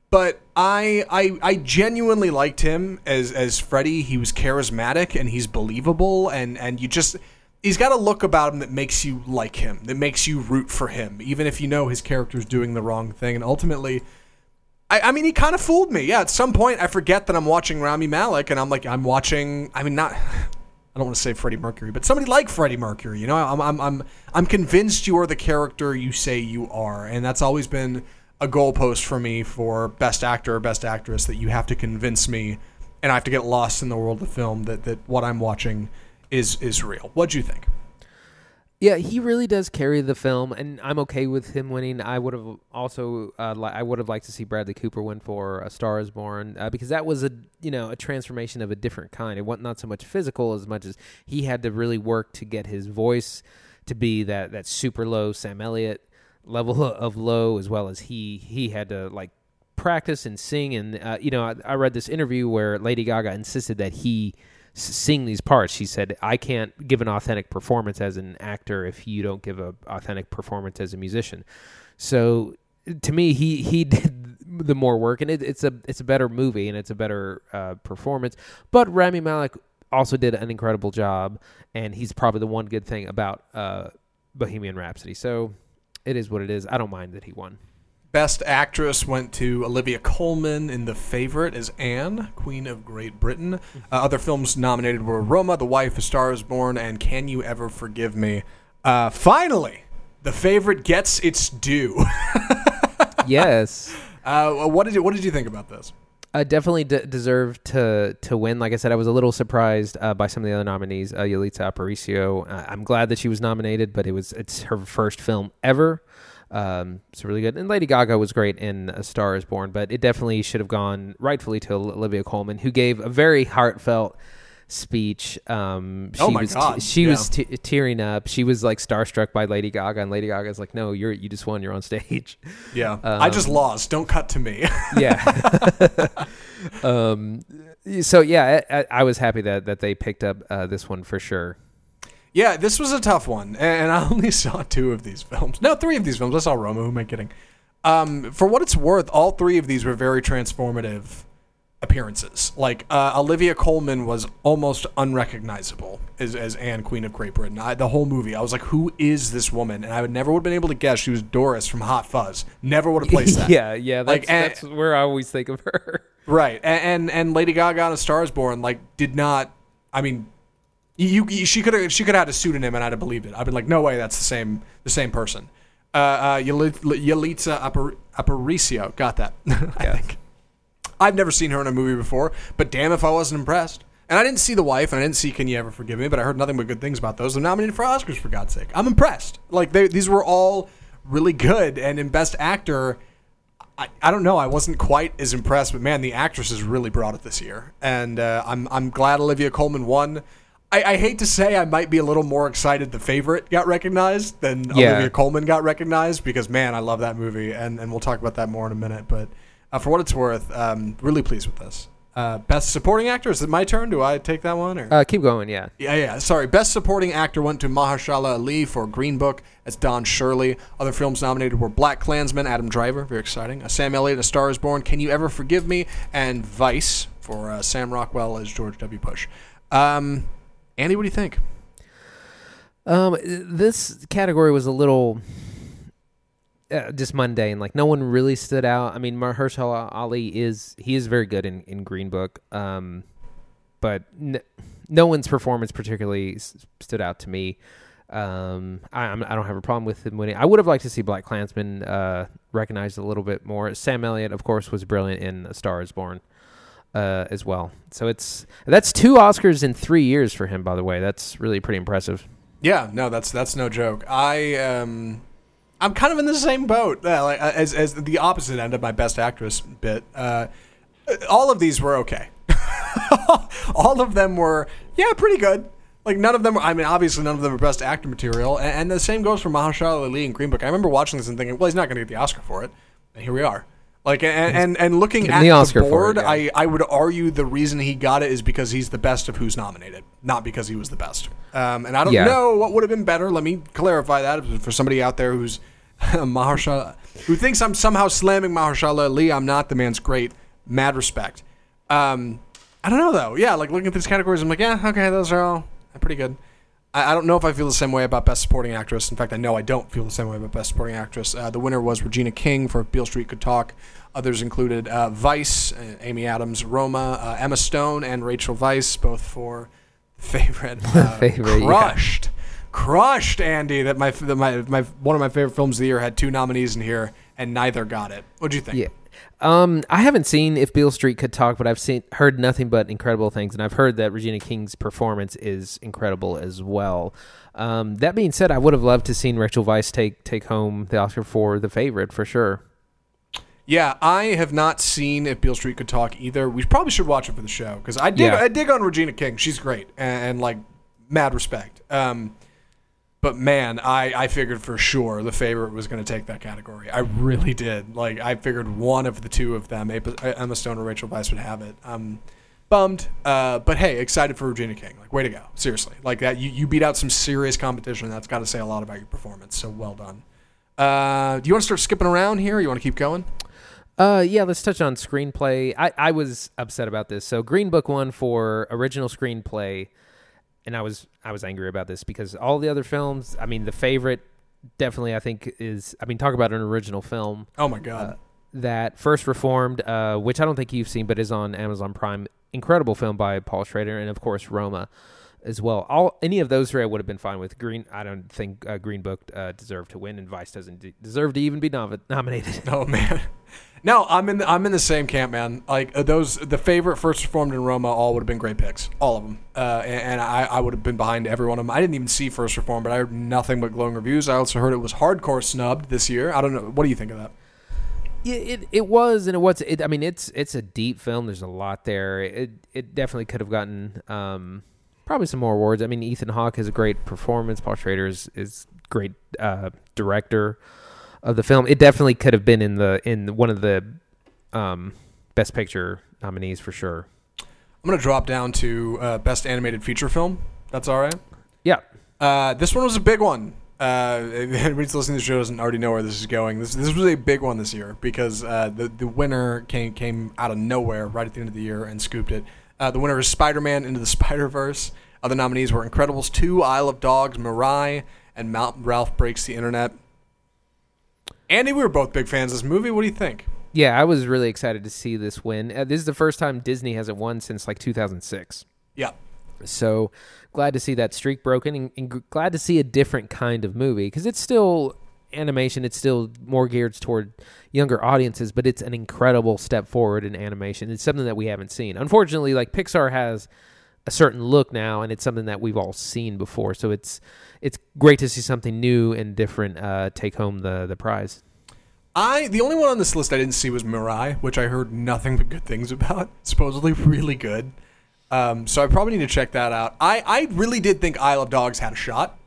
But I, I, I genuinely liked him as as Freddie. He was charismatic and he's believable, and and you just he's got a look about him that makes you like him, that makes you root for him, even if you know his character's doing the wrong thing. And ultimately, I, I mean, he kind of fooled me. Yeah, at some point, I forget that I'm watching Rami Malek, and I'm like, I'm watching. I mean, not. I don't want to say Freddie Mercury, but somebody like Freddie Mercury. You know, I'm, I'm, I'm, I'm convinced you are the character you say you are, and that's always been a goalpost for me for best actor or best actress that you have to convince me, and I have to get lost in the world of film that that what I'm watching is is real. What'd you think? Yeah, he really does carry the film, and I'm okay with him winning. I would have also, uh, li- I would have liked to see Bradley Cooper win for A Star Is Born uh, because that was a, you know, a transformation of a different kind. It wasn't not so much physical as much as he had to really work to get his voice to be that that super low Sam Elliott level of low, as well as he he had to like practice and sing. And uh, you know, I, I read this interview where Lady Gaga insisted that he sing these parts. She said, "I can't give an authentic performance as an actor if you don't give an authentic performance as a musician." So to me, he he did the more work, and it, it's a it's a better movie and it's a better uh, performance. But Rami Malek also did an incredible job, and he's probably the one good thing about uh, Bohemian Rhapsody. So it is what it is. I don't mind that he won. Best actress went to Olivia Colman in The Favorite as Anne, Queen of Great Britain. Uh, other films nominated were Roma, The Wife, A Star Is Born, and Can You Ever Forgive Me? Uh, finally, The Favorite gets its due. yes. Uh, what did you What did you think about this? I definitely d- deserved to to win. Like I said, I was a little surprised uh, by some of the other nominees. Uh, Yalitza Aparicio. Uh, I'm glad that she was nominated, but it was it's her first film ever. Um, it's really good. And Lady Gaga was great in A Star Is Born, but it definitely should have gone rightfully to Olivia Colman, who gave a very heartfelt speech. Um, she Oh my was God, she yeah. was t- tearing up. She was like starstruck by Lady Gaga, and Lady Gaga's like, "No, you're you just won. You're on stage." Yeah, I just Um, lost. Don't cut to me. yeah. um. So yeah, I, I- I was happy that that they picked up uh, this one for sure. Yeah, this was a tough one, and I only saw two of these films. No, three of these films. I saw Roma. Who am I kidding? Um, for what it's worth, all three of these were very transformative appearances. Like uh, Olivia Colman was almost unrecognizable as, as Anne, Queen of Great Britain. I, the whole movie, I was like, "Who is this woman?" And I would never would have been able to guess she was Doris from Hot Fuzz. Never would have placed that. yeah, yeah. That's, Like, and- that's where I always think of her. Right, and, and and Lady Gaga on A Star Is Born like did not. I mean, you, you she could have she could have had a pseudonym and I'd have believed it. I've been like, no way, that's the same the same person. Uh, uh, Yalit- Yalitza Apar- Aparicio, got that. I Yeah. think I've never seen her in a movie before, but damn if I wasn't impressed. And I didn't see The Wife, and I didn't see Can You Ever Forgive Me, but I heard nothing but good things about those. They're nominated for Oscars, for God's sake. I'm impressed. Like they, these were all really good, and in Best Actor. I, I don't know. I wasn't quite as impressed, but man, the actresses really brought it this year, and uh, I'm I'm glad Olivia Colman won. I, I hate to say I might be a little more excited the favorite got recognized than Yeah. Olivia Colman got recognized because man, I love that movie, and and we'll talk about that more in a minute. But uh, for what it's worth, um, really pleased with this. Uh, best supporting actor is it my turn? Do I take that one or? Uh, keep going. Yeah. Yeah, yeah. Sorry. Best supporting actor went to Mahershala Ali for Green Book as Don Shirley. Other films nominated were BlacKkKlansman, Adam Driver, very exciting. Uh, Sam Elliott, A Star Is Born, Can You Ever Forgive Me, and Vice for uh, Sam Rockwell as George W. Bush. Um, Andy, what do you think? Um, this category was a little uh, just mundane. Like no one really stood out. I mean, Mahershala Ali is he is very good in in Green Book. Um, but n- no one's performance particularly s- stood out to me. Um, I, I'm, I don't have a problem with him winning. I would have liked to see BlacKkKlansman uh, recognized a little bit more. Sam Elliott, of course, was brilliant in A Star Is Born uh, as well. So it's that's two Oscars in three years for him. By the way, that's really pretty impressive. Yeah, no, that's that's no joke. I um, I'm kind of in the same boat. Uh, like uh, as as the opposite end of my best actress bit. Uh, all of these were okay. all of them were yeah, pretty good. Like none of them. Were, I mean, obviously none of them were best actor material, and, and the same goes for Mahershala Ali in Green Book. I remember watching this and thinking, well, he's not going to get the Oscar for it, and here we are. Like and and, and looking at the the, Oscar it, board, yeah. I I would argue the reason he got it is because he's the best of who's nominated, not because he was the best. Um, and I don't Yeah. know what would have been better. Let me clarify that for somebody out there who's Mahershala, who thinks I'm somehow slamming Mahershala Ali. I'm not. The man's great. Mad respect. Um, I don't know though. Yeah, like looking at these categories, I'm like, yeah, okay, those are all pretty good. I, I don't know if I feel the same way about Best Supporting Actress. In fact, I know I don't feel the same way about Best Supporting Actress. Uh, the winner was Regina King for Beale Street Could Talk. Others included uh, Vice, uh, Amy Adams, Roma, uh, Emma Stone, and Rachel Weisz, both for favorite. Uh, Favorite, yeah. crushed, crushed. Andy, that my that my my one of my favorite films of the year had two nominees in here, and neither got it. What'd you think? Yeah. Um, I haven't seen if Beale Street could talk, but I've seen heard nothing but incredible things, and I've heard that Regina King's performance is incredible as well. Um, that being said, I would have loved to seen Rachel Weisz take take home the Oscar for The Favorite for sure. Yeah, I have not seen if Beale Street could talk either. We probably should watch it for the show because I dig Yeah. I dig on Regina King. She's great and, and like mad respect. Um, but man, I I figured for sure the favorite was going to take that category. I really did. Like I figured one of the two of them, Emma Stone or Rachel Weisz, would have it. Um, bummed, uh, but hey, excited for Regina King. Like way to go, seriously. Like that, you you beat out some serious competition. That's got to say a lot about your performance. So well done. Uh, do you want to start skipping around here? or You want to keep going? Uh, yeah, let's touch on screenplay. I, I was upset about this. So Green Book won for original screenplay, and I was I was angry about this because all the other films. I mean, the favorite definitely I think is. I mean, talk about an original film Oh my god. that first reformed, uh, which I don't think you've seen, but is on Amazon Prime. Incredible film by Paul Schrader, and of course Roma as well. All any of those three I would have been fine with. Green, I don't think uh, Green Book uh, deserved to win, and Vice doesn't de- deserve to even be nom- nominated. Oh man. No, I'm in. The, I'm in the same camp, man. Like uh, those, the favorite first reformed in Roma, all would have been great picks, all of them. Uh, and, and I, I would have been behind every one of them. I didn't even see first reformed, but I heard nothing but glowing reviews. I also heard it was hardcore snubbed this year. I don't know. What do you think of that? Yeah, it it was and it was. It, I mean, it's it's a deep film. There's a lot there. It it definitely could have gotten um, probably some more awards. I mean, Ethan Hawke has a great performance. Paul Schrader is is great uh, director of the film. It definitely could have been in the in one of the um, best picture nominees for sure. I'm gonna drop down to uh, best animated feature film. That's all right. Yeah, Uh, this one was a big one. Uh, everybody's listening to the show doesn't already know where this is going. This this was a big one this year because uh, the the winner came came out of nowhere right at the end of the year and scooped it. Uh, the winner is Spider-Man Into the Spider-Verse. Other nominees were Incredibles 2, Isle of Dogs, Mirai, and Mount Ralph Breaks the Internet. Andy, we were both big fans of this movie. What do you think? yeah. I was really excited to see this win. Uh, this is the first time Disney hasn't won since like 2006. Yeah. So glad to see that streak broken and, and glad to see a different kind of movie because it's still animation. It's still more geared toward younger audiences, but it's an incredible step forward in animation. It's something that we haven't seen. Unfortunately, like Pixar has a certain look now, and it's something that we've all seen before. So it's it's great to see something new and different uh, take home the the prize. I the only one on this list I didn't see was Mirai, which I heard nothing but good things about. Supposedly really good. Um, so I probably need to check that out. I, I really did think Isle of Dogs had a shot.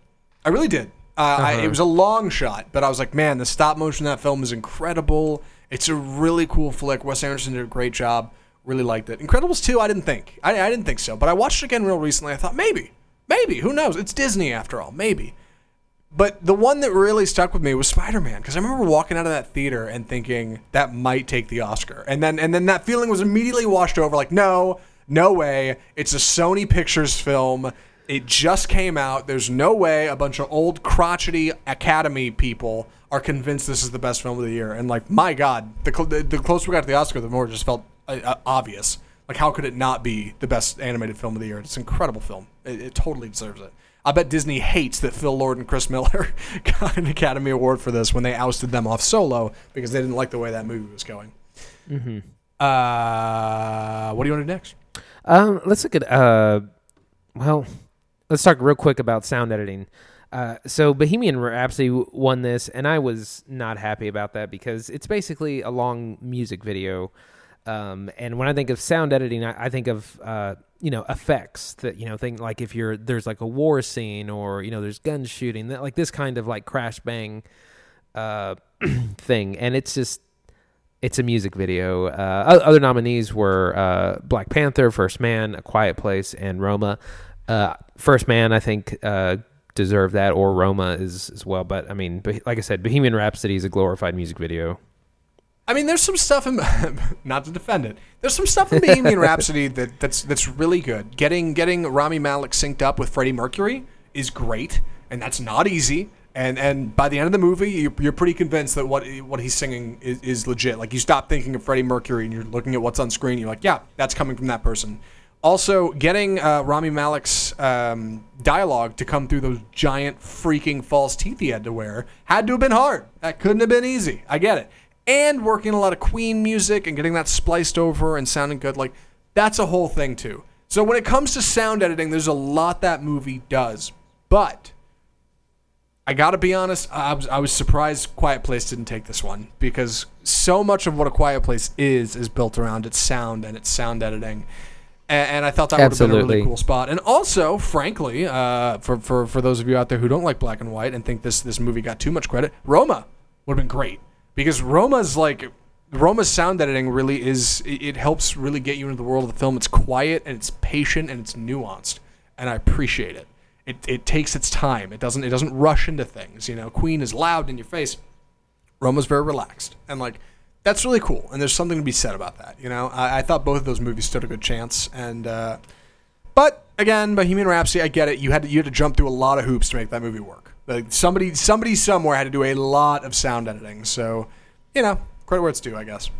I really did. Uh, I, it was a long shot, but I was like, man, the stop motion in that film is incredible. It's a really cool flick. Wes Anderson did a great job. Really liked it. Incredibles 2, I didn't think. I, I didn't think so. But I watched it again real recently. I thought, maybe. Maybe. Who knows? It's Disney after all. Maybe. But the one that really stuck with me was Spider Man because I remember walking out of that theater and thinking that might take the Oscar, and then and then that feeling was immediately washed over. Like, no, no way. It's a Sony Pictures film. It just came out. There's no way a bunch of old crotchety Academy people are convinced this is the best film of the year. And like, my God, the cl- the, the closer we got to the Oscar, the more it just felt uh, uh, obvious. Like, how could it not be the best animated film of the year? It's an incredible film. It, it totally deserves it. I bet Disney hates that Phil Lord and Chris Miller got an Academy Award for this when they ousted them off Solo because they didn't like the way that movie was going. Mm-hmm. Uh, what do you want to do next? Um, let's look at uh, well, let's talk real quick about sound editing. Uh, so Bohemian Rhapsody won this, and I was not happy about that because it's basically a long music video. Um, and when I think of sound editing, I, I think of uh, you know effects that you know think like if you're there's like a war scene or you know there's guns shooting that like this kind of like crash bang uh, thing, and it's just it's a music video. Uh, other nominees were uh, Black Panther, First Man, A Quiet Place, and Roma. Uh, First Man, I think, uh, deserved that, or Roma is as well. But I mean, like I said, Bohemian Rhapsody is a glorified music video. I mean, there's some stuff in not to defend it. There's some stuff in Bohemian Rhapsody that that's that's really good. Getting getting Rami Malek synced up with Freddie Mercury is great, and that's not easy. And and by the end of the movie, you're, you're pretty convinced that what what he's singing is, is legit. Like you stop thinking of Freddie Mercury and you're looking at what's on screen. You're like, yeah, that's coming from that person. Also, getting uh, Rami Malek's um, dialogue to come through those giant freaking false teeth he had to wear had to have been hard. That couldn't have been easy. I get it. And working a lot of Queen music and getting that spliced over and sounding good, like that's a whole thing too. So when it comes to sound editing, there's a lot that movie does. But I gotta be honest, I was, I was surprised Quiet Place didn't take this one because so much of what a Quiet Place is is built around its sound and its sound editing. And, and I thought that would have been a really cool spot. And also, frankly, uh, for, for, for those of you out there who don't like black and white and think this, this movie got too much credit, Roma would have been great because Roma's like Roma's sound editing really is it helps really get you into the world of the film. It's quiet and it's patient and it's nuanced, and I appreciate it. It, it takes its time. It doesn't it doesn't rush into things. You know, Queen is loud in your face. Roma's very relaxed, and like that's really cool, and there's something to be said about that. You know, I, I thought both of those movies stood a good chance, and uh, but again, Bohemian Rhapsody, I get it. You had to, you had to jump through a lot of hoops to make that movie work. Like somebody somebody somewhere had to do a lot of sound editing, so you know, credit where it's due, I guess.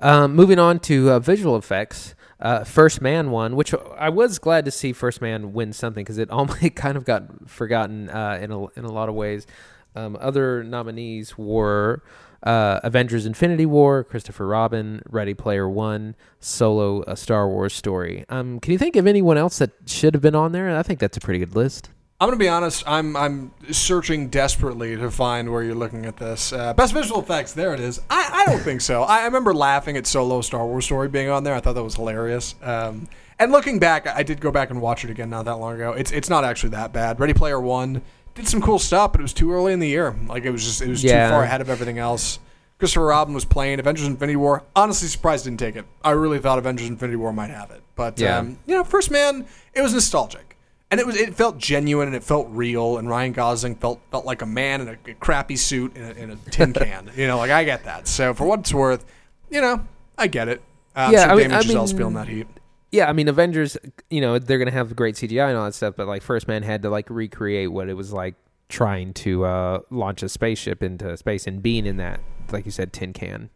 Um, moving on to uh, visual effects. Uh, First Man won, which I was glad to see First Man win something because it almost kind of got forgotten uh, in a in a lot of ways. Um, other nominees were uh, Avengers: Infinity War, Christopher Robin, Ready Player One, Solo: A Star Wars Story. Um, can you think of anyone else that should have been on there? I think that's a pretty good list. I'm gonna be honest. I'm I'm searching desperately to find where you're looking at this. Uh, best visual effects. There it is. I, I don't think so. I, I remember laughing at Solo Star Wars Story being on there. I thought that was hilarious. Um, and looking back, I did go back and watch it again not that long ago. It's it's not actually that bad. Ready Player One did some cool stuff, but it was too early in the year. Like it was just it was Yeah. too far ahead of everything else. Christopher Robin was playing Avengers: Infinity War. Honestly, surprised didn't take it. I really thought Avengers: Infinity War might have it, but Yeah. um, you know, First Man, it was nostalgic, and it was it felt genuine and it felt real. And Ryan Gosling felt felt like a man in a, a crappy suit in a, in a tin can. You know, like I get that. So for what it's worth, you know, I get it. Uh, Yeah, sure I mean- I mean- feeling that heat. Yeah, I mean Avengers. You know they're gonna have great CGI and all that stuff, but like First Man had to like recreate what it was like trying to uh, launch a spaceship into space and being in that, like you said, tin can.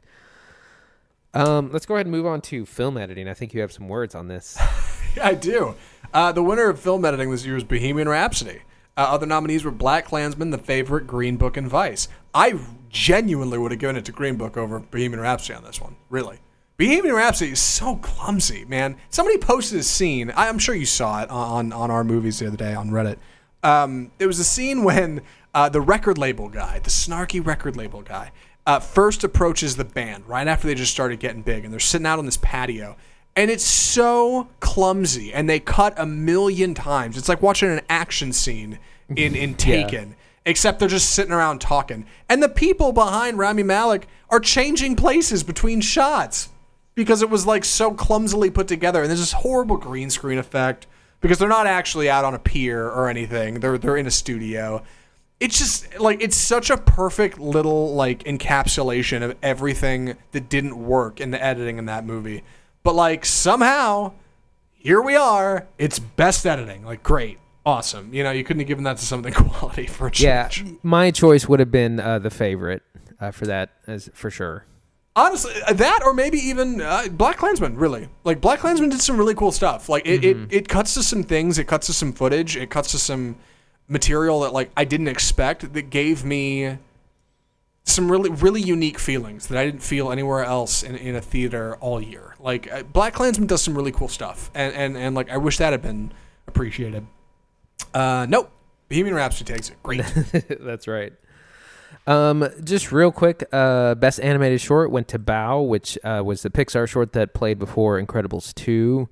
Um, let's go ahead and move on to film editing. I think you have some words on this. I do. Uh, the winner of film editing this year is Bohemian Rhapsody. Uh, other nominees were BlacKkKlansman, The Favorite, Green Book, and Vice. I genuinely would have given it to Green Book over Bohemian Rhapsody on this one. Really. Bohemian Rhapsody is so clumsy, man. Somebody posted a scene. I'm sure you saw it on, on our movies the other day on Reddit. Um, there was a scene when uh, the record label guy, the snarky record label guy, uh, first approaches the band right after they just started getting big, and they're sitting out on this patio, and it's so clumsy, and they cut a million times. It's like watching an action scene in in Taken, except they're just sitting around talking, and the people behind Rami Malek are changing places between shots because it was like so clumsily put together, and there's this horrible green screen effect because they're not actually out on a pier or anything. They're they're in a studio. It's just like it's such a perfect little like encapsulation of everything that didn't work in the editing in that movie. But like somehow here we are. It's best editing. Like great. Awesome. You know, you couldn't have given that to something quality for a yeah, my choice would have been uh, the favorite uh, for that, as for sure. Honestly, uh, that or maybe even uh, BlacKkKlansman. Really, like BlacKkKlansman did some really cool stuff. Like it, it, it cuts to some things. It cuts to some footage. It cuts to some material that like I didn't expect. That gave me some really really unique feelings that I didn't feel anywhere else in, in a theater all year. Like uh, BlacKkKlansman does some really cool stuff, and and and like I wish that had been appreciated. Uh, nope. Bohemian Rhapsody takes it. Great. That's right. Um, just real quick, uh, best animated short went to Bao, which uh, was the Pixar short that played before Incredibles two.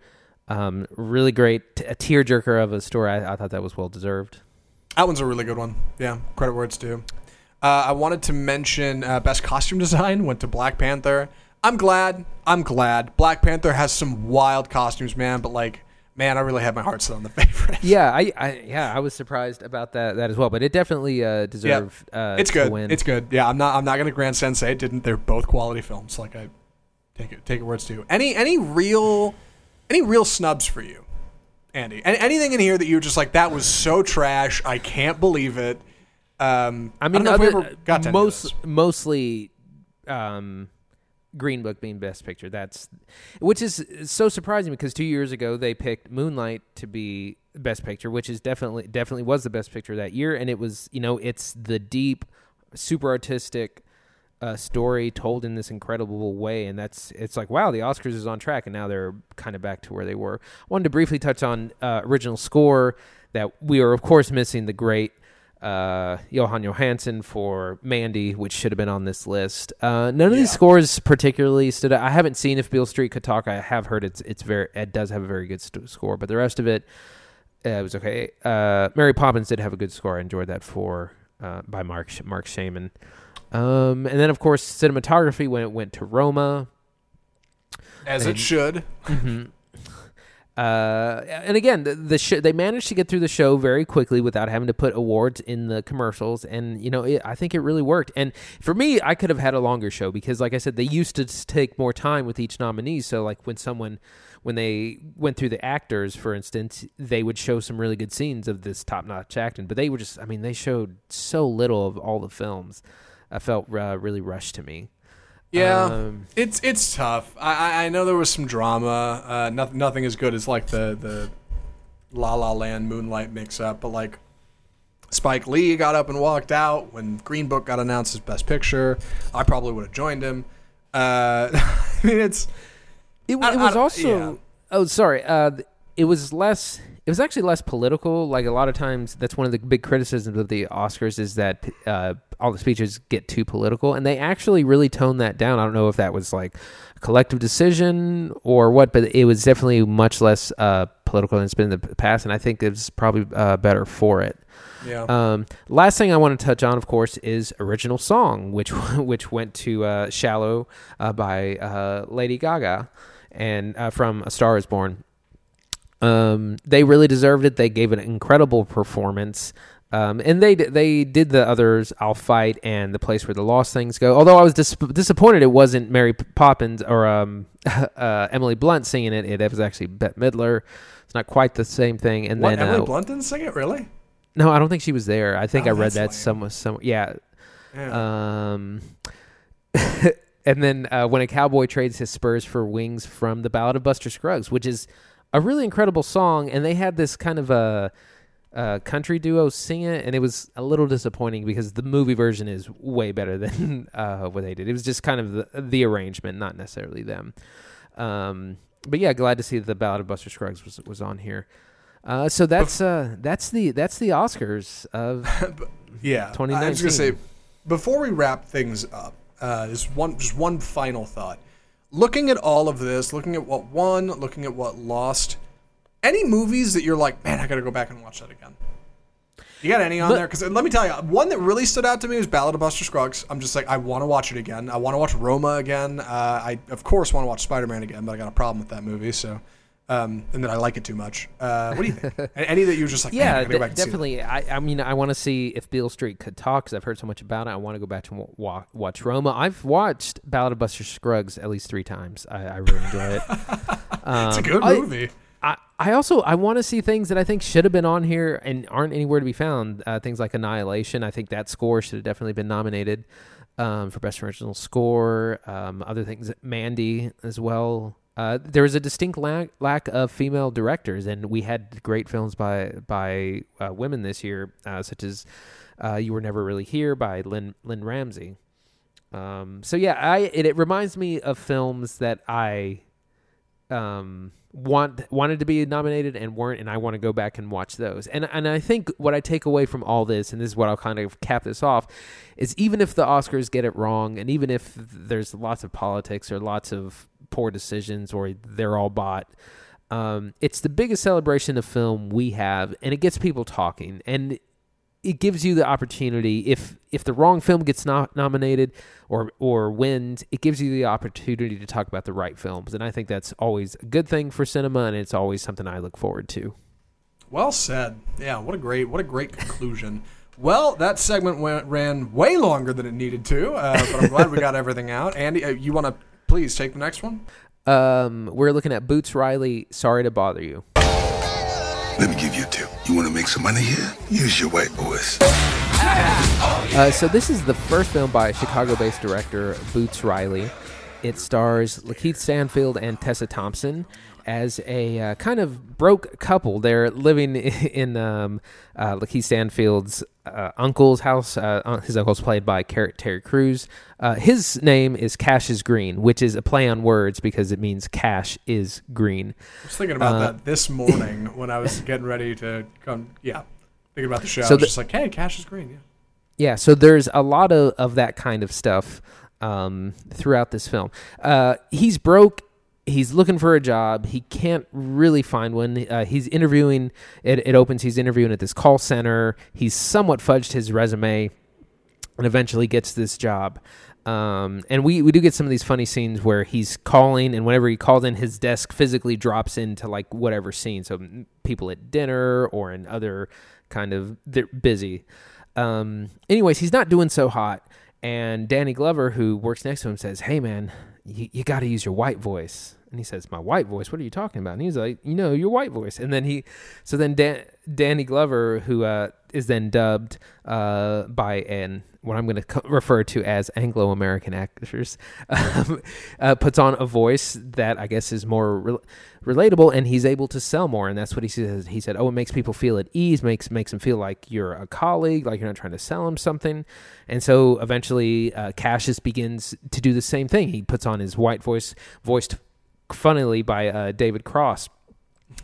Um, really great, t- a tearjerker of a story. I, I thought that was well deserved. That one's a really good one. Yeah, credit where it's due. Uh, I wanted to mention uh, best costume design went to Black Panther. I'm glad. I'm glad. Black Panther has some wild costumes, man. But like, man, I really had my heart set on the favorite. Yeah, I, I yeah, I was surprised about that that as well, but it definitely uh, deserved. Uh, it's to good. win. It's good. Yeah, I'm not. I'm not gonna grandstand say it didn't. They're both quality films. Like I take it. Take it where it's due. Any any real any real snubs for you, Andy? Any, anything in here that you're just like that was so trash. I can't believe it. Um, I mean, we other- to most mostly um, Green Book being Best Picture. That's which is so surprising because two years ago they picked Moonlight to be Best Picture, which is definitely definitely was the Best Picture that year, and it was you know it's the deep, super artistic. Uh, story told in this incredible way, and that's it's like wow, the Oscars is on track, and now they're kind of back to where they were. wanted to briefly touch on uh, original score that we are of course missing the great uh, Jóhann Jóhannsson for Mandy, which should have been on this list. Uh, none of these scores particularly stood out. I haven't seen if Beale Street could talk. I have heard it's it's very it does have a very good st- score, but the rest of it uh, it was okay. Uh, Mary Poppins did have a good score. I enjoyed that for uh, by Mark Sh- Marc Shaiman. Um, and then of course cinematography when it went to Roma. as and- it should. Uh, and again, the, the sh- they managed to get through the show very quickly without having to put awards in the commercials, and you know, it, I think it really worked. And for me, I could have had a longer show because, like I said, they used to take more time with each nominee. So, like when someone, when they went through the actors, for instance, they would show some really good scenes of this top-notch acting, but they were just, I mean, they showed so little of all the films. I felt uh, really rushed to me. Yeah, Um, it's it's tough. I I- know there was some drama. Uh, nothing nothing as good as like the the La La Land Moonlight mix up, but like Spike Lee got up and walked out when Green Book got announced as Best Picture. I probably would have joined him. Uh, I mean, it's It, I- it was also. yeah. Oh, sorry. Uh, it was less. It was actually less political. Like a lot of times, that's one of the big criticisms of the Oscars is that uh, all the speeches get too political, and they actually really toned that down. I don't know if that was like a collective decision or what, but it was definitely much less uh, political than it's been in the past, and I think it's probably uh, better for it. yeah. Um, last thing I want to touch on, of course, is original song, which which went to uh, "Shallow" uh, by uh, Lady Gaga, and uh, from "A Star Is Born." Um, they really deserved it. They gave an incredible performance. Um, and they they did the others, I'll fight, and the place where the lost things go. Although I was dis- disappointed it wasn't Mary Poppins or um, uh, Emily Blunt singing it. It was actually Bette Midler. It's not quite the same thing. And what then Emily uh, Blunt didn't sing it really? no, I don't think she was there. I think Oh, I read that somewhere. Somewhere, yeah. Yeah. Um, and then uh, when a cowboy trades his spurs for wings from the Ballad of Buster Scruggs, which is a really incredible song, and they had this kind of a, a country duo sing it, and it was a little disappointing because the movie version is way better than uh, what they did. It was just kind of the, the arrangement, not necessarily them. Um, but yeah, glad to see that the Ballad of Buster Scruggs was was on here. Uh, so that's uh, that's the that's the Oscars of Yeah, 2019. I was 2019. gonna say before we wrap things up, uh, just one just one final thought. Looking at all of this, looking at what won, looking at what lost, any movies that you're like, man, I gotta go back and watch that again. You got any on But- there? Because let me tell you, one that really stood out to me was Ballad of Buster Scruggs. I'm just like, I want to watch it again. I want to watch Roma again. Uh, I of course want to watch Spider Man again, but I got a problem with that movie. So, um, and that I like it too much. Uh, what do you think? Any that you were just like, Yeah, gotta go de- back and see definitely. I, I mean, I want to see if Beale Street could talk because I've heard so much about it. I want to go back to wa- watch Roma. I've watched Ballad of Buster Scruggs at least three times. I, I really enjoy it. It's a Um, good movie. I, I also I want to see things that I think should have been on here and aren't anywhere to be found. Uh, things like Annihilation. I think that score should have definitely been nominated um, for best original score. Um, other things, Mandy as well. Uh, there was a distinct lack, lack of female directors, and we had great films by by uh, women this year, uh, such as uh, "You Were Never Really Here" by Lynne Lynne Ramsay. Um, so yeah, I it, it reminds me of films that I um, want wanted to be nominated and weren't, and I want to go back and watch those. And and I think what I take away from all this, and this is what I'll kind of cap this off, is even if the Oscars get it wrong, and even if there's lots of politics or lots of poor decisions, or they're all bought. Um, it's the biggest celebration of film we have, and it gets people talking. And it gives you the opportunity if if the wrong film gets not nominated or or wins it gives you the opportunity to talk about the right films and i think that's always a good thing for cinema and it's always something i look forward to Well said. Yeah, what a great what a great conclusion. Well, that segment went, ran way longer than it needed to, uh, but I'm glad we got everything out. Andy, uh, you want to please take the next one? um, we're looking at boots riley sorry to bother you Let me give you a tip. You want to make some money here? Use your white boys. Uh, so this is the first film by Chicago-based director Boots Riley. It stars Lakeith Stanfield and Tessa Thompson as a uh, kind of broke couple. They're living in um, uh, Lakeith Stanfield's uh, uncle's house. Uh, his uncle's played by Terry Crews. Uh, his name is Cassius Green, which is a play on words because it means cash is green. I was thinking about Uh, that this morning when I was getting ready to come. Yeah, thinking about the show. So I was the- just like, hey, Cash is green. Yeah. Yeah, so there's a lot of, of that kind of stuff um, throughout this film. Uh, he's broke. He's looking for a job. He can't really find one. Uh, he's interviewing. It, it opens. He's interviewing at this call center. He's somewhat fudged his resume, and eventually gets this job. Um, and we, we do get some of these funny scenes where he's calling, and whenever he calls in, his desk physically drops into like whatever scene. So people at dinner or in other kind of they're busy. Um, anyways, he's not doing so hot, and Danny Glover, who works next to him, says, "Hey man, you, you got to use your white voice." And he says, "My white voice? What are you talking about?" And he's like, "You know, your white voice." And then he, so then Dan, Danny Glover, who uh, is then dubbed uh, by an what I'm going to co- refer to as Anglo American actors, um, uh, puts on a voice that I guess is more re- relatable, and he's able to sell more. And that's what he says. He said, "Oh, it makes people feel at ease, makes makes them feel like you're a colleague, like you're not trying to sell them something." And so eventually, uh, Cassius begins to do the same thing. He puts on his white voice, voiced funnily by uh, David Cross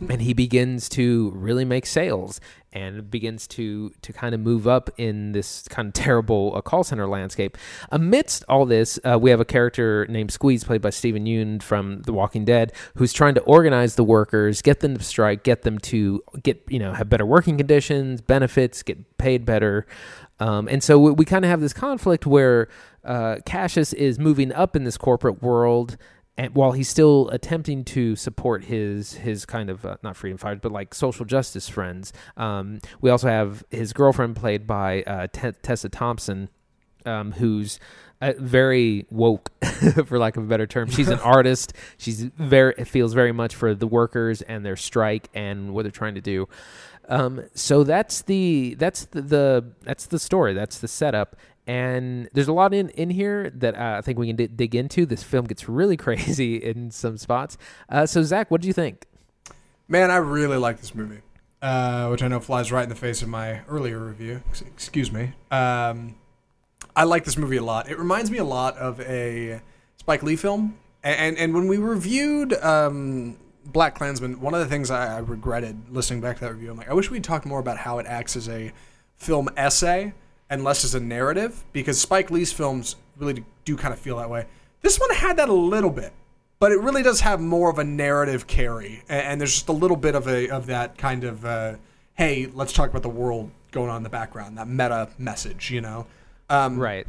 and he begins to really make sales and begins to to kind of move up in this kind of terrible uh, call center landscape. Amidst all this, uh, we have a character named Squeeze, played by Steven Yeun from The Walking Dead, who's trying to organize the workers, get them to strike, get them to get you know have better working conditions, benefits, get paid better. Um, and so we, we kind of have this conflict where uh, Cassius is moving up in this corporate world and while he's still attempting to support his his kind of uh, not freedom fighters but like social justice friends um, we also have his girlfriend played by uh, T- tessa thompson um, who's uh, very woke for lack of a better term. She's an artist. She's very feels very much for the workers and their strike and what they're trying to do um, so that's the that's the, the that's the story that's the setup and there's a lot in in here that uh, I think we can d- dig into. This film gets really crazy in some spots. Uh, so Zach, what do you think? Man, I really like this movie, uh, which I know flies right in the face of my earlier review. Excuse me. Um, I like this movie a lot. It reminds me a lot of a Spike Lee film, and and, and when we reviewed um, BlacKkKlansman, one of the things I, I regretted listening back to that review, I'm like, I wish we'd talk more about how it acts as a film essay and less as a narrative, because Spike Lee's films really do kind of feel that way. This one had that a little bit, but it really does have more of a narrative carry, and, and there's just a little bit of a of that kind of uh, hey, let's talk about the world going on in the background, that meta message, you know. Um, Right.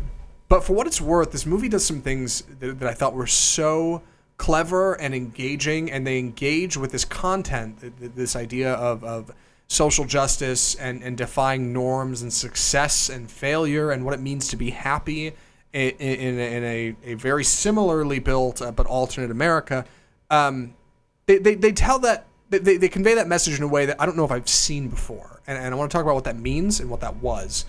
but for what it's worth, this movie does some things that, that I thought were so clever and engaging, and they engage with this content, th- th- this idea of, of social justice and, and defying norms and success and failure and what it means to be happy in, in, a, in a, a very similarly built uh, but alternate America. Um, they, they, they tell that they they convey that message in a way that I don't know if I've seen before, and, and I want to talk about what that means and what that was.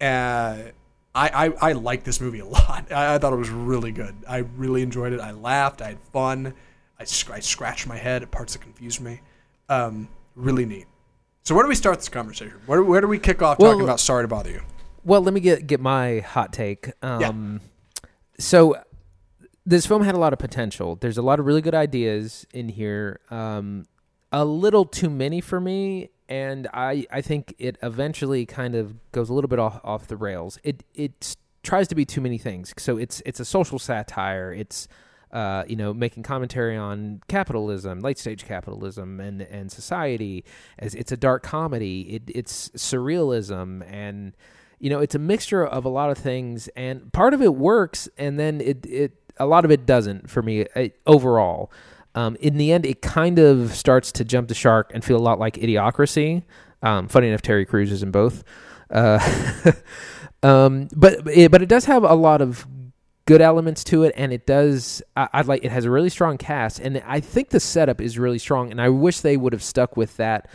Uh, I, I, I like this movie a lot. I, I thought it was really good. I really enjoyed it. I laughed. I had fun. I, sc- I scratched my head at parts that confused me. Um, really neat. So where do we start this conversation? Where, where do we kick off Well- talking about Sorry to Bother You? Well, let me get get my hot take. Um, So this film had a lot of potential. There's a lot of really good ideas in here. Um, a little too many for me, and I I think it eventually kind of goes a little bit off off the rails. It it tries to be too many things. So it's it's a social satire. It's uh, you know, making commentary on capitalism, late stage capitalism, and and society. As it's a dark comedy. It, it's surrealism, and you know, it's a mixture of a lot of things. And part of it works, and then it it a lot of it doesn't for me uh, overall. Um, in the end, it kind of starts to jump the shark and feel a lot like Idiocracy. Um, funny enough, Terry Crews is in both. Uh, um, but it, but it does have a lot of good elements to it, and it does. I, I'd like it has a really strong cast, and I think the setup is really strong, and I wish they would have stuck with that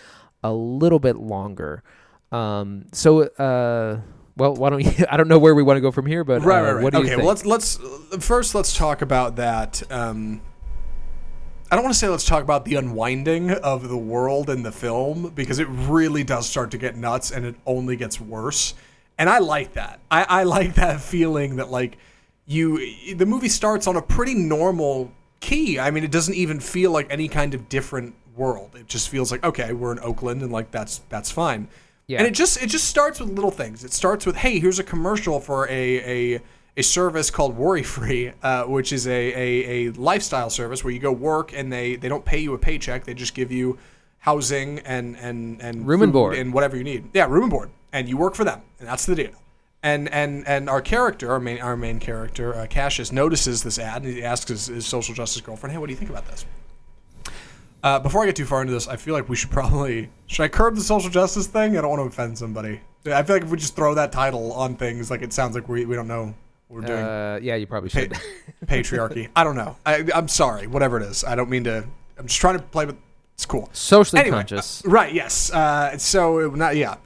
a little bit longer. Um, so, uh, well, why don't you? I don't know where we want to go from here, but Right, uh, right, right. What do you okay, well let's let's first let's talk about that. Um, I don't want to say let's talk about the unwinding of the world in the film because it really does start to get nuts and it only gets worse. And I like that. I, I like that feeling that like you the movie starts on a pretty normal key. I mean, it doesn't even feel like any kind of different world. It just feels like okay, we're in Oakland and like that's that's fine. Yeah. And it just it just starts with little things. It starts with hey, here's a commercial for a a a service called Worry Free, uh, which is a, a, a lifestyle service where you go work and they, they don't pay you a paycheck. They just give you housing and and and Room and board. and whatever you need. Yeah, room and board, and you work for them, and that's the deal. And and and our character, our main our main character, uh, Cassius, notices this ad and he asks his, his social justice girlfriend, "Hey, what do you think about this?" Uh, before I get too far into this, I feel like we should probably should I curb the social justice thing? I don't want to offend somebody. I feel like if we just throw that title on things, like it sounds like we we don't know we're doing. Uh, yeah, you probably should. Patriarchy. I don't know. I, I'm sorry. Whatever it is, I don't mean to. I'm just trying to play with. It's cool. Socially Anyway, conscious. uh, right? Yes. Uh, so it, not yeah.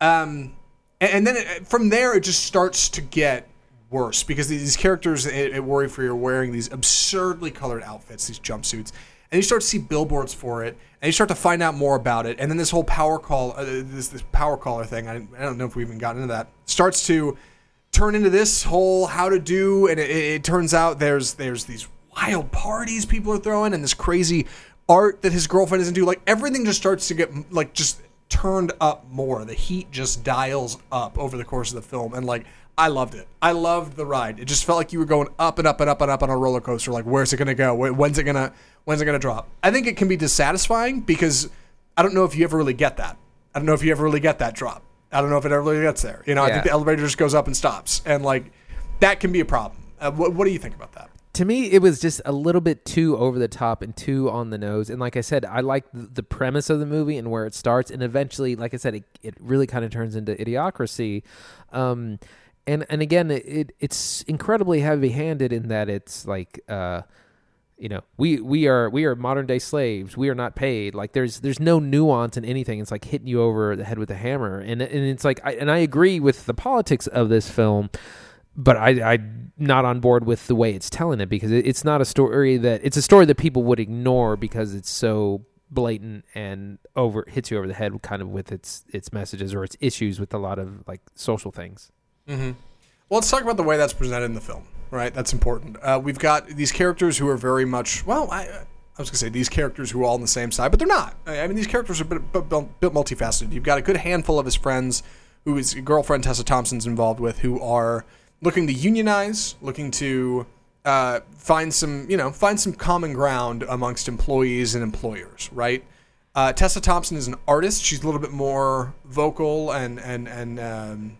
Um, and, and then it, from there, it just starts to get worse because these characters at, at Worry Free are wearing these absurdly colored outfits, these jumpsuits, and you start to see billboards for it, and you start to find out more about it, and then this whole power call, uh, this this power caller thing. I, I don't know if we even got into that. Starts to turn into this whole how to do, and it, it, turns out there's there's these wild parties people are throwing, and this crazy art that his girlfriend is into. Like everything just starts to get like just turned up more. The heat just dials up over the course of the film, and like I loved it. I loved the ride. It just felt like you were going up and up and up and up on a roller coaster. Like where's it gonna go? When's it gonna When's it gonna drop? I think it can be dissatisfying because I don't know if you ever really get that. I don't know if you ever really get that drop. I don't know if it ever really gets there. You know, I Yeah. think the elevator just goes up and stops, and like that can be a problem. Uh, what, what do you think about that? to me it was just a little bit too over the top and too on the nose and like i said i like the, the premise of the movie and where it starts and eventually like i said it, it really kind of turns into idiocracy um and and again it, it it's incredibly heavy handed in that it's like uh you know we we are we are modern day slaves. We are not paid. Like there's there's no nuance in anything. It's like hitting you over the head with a hammer. And and it's like I, and i agree with the politics of this film but I, I'm not on board with the way it's telling it because it, it's not a story that it's a story that people would ignore because it's so blatant and over hits you over the head kind of with its its messages or its issues with a lot of like social things. Mm-hmm. Well, let's talk about the way that's presented in the film. Right, that's important. Uh, we've got these characters who are very much well. I, I was gonna say these characters who are all on the same side, but they're not. I mean, these characters are bit, bit multifaceted. You've got a good handful of his friends, who his girlfriend Tessa Thompson's involved with, who are looking to unionize, looking to uh, find some, you know, find some common ground amongst employees and employers. Right. Uh, Tessa Thompson is an artist. She's a little bit more vocal and and and um,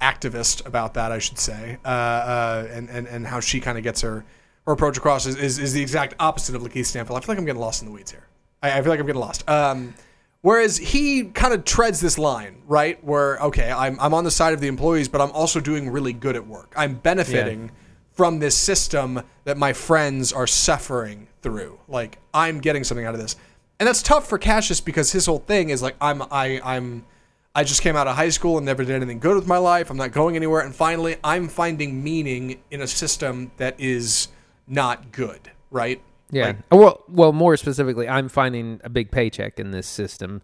activist about that, I should say, uh, uh, and, and and how she kind of gets her her approach across is, is, is the exact opposite of Lakeith Stanfield. I feel like I'm getting lost in the weeds here. I, I feel like I'm getting lost. Um, whereas he kind of treads this line, right? Where okay, I'm I'm on the side of the employees, but I'm also doing really good at work. I'm benefiting from this system that my friends are suffering through. Like I'm getting something out of this, and that's tough for Cassius because his whole thing is like I'm I I'm I just came out of high school and never did anything good with my life. I'm not going anywhere. And finally, I'm finding meaning in a system that is not good, right? Yeah. Like, well, well, more specifically, I'm finding a big paycheck in this system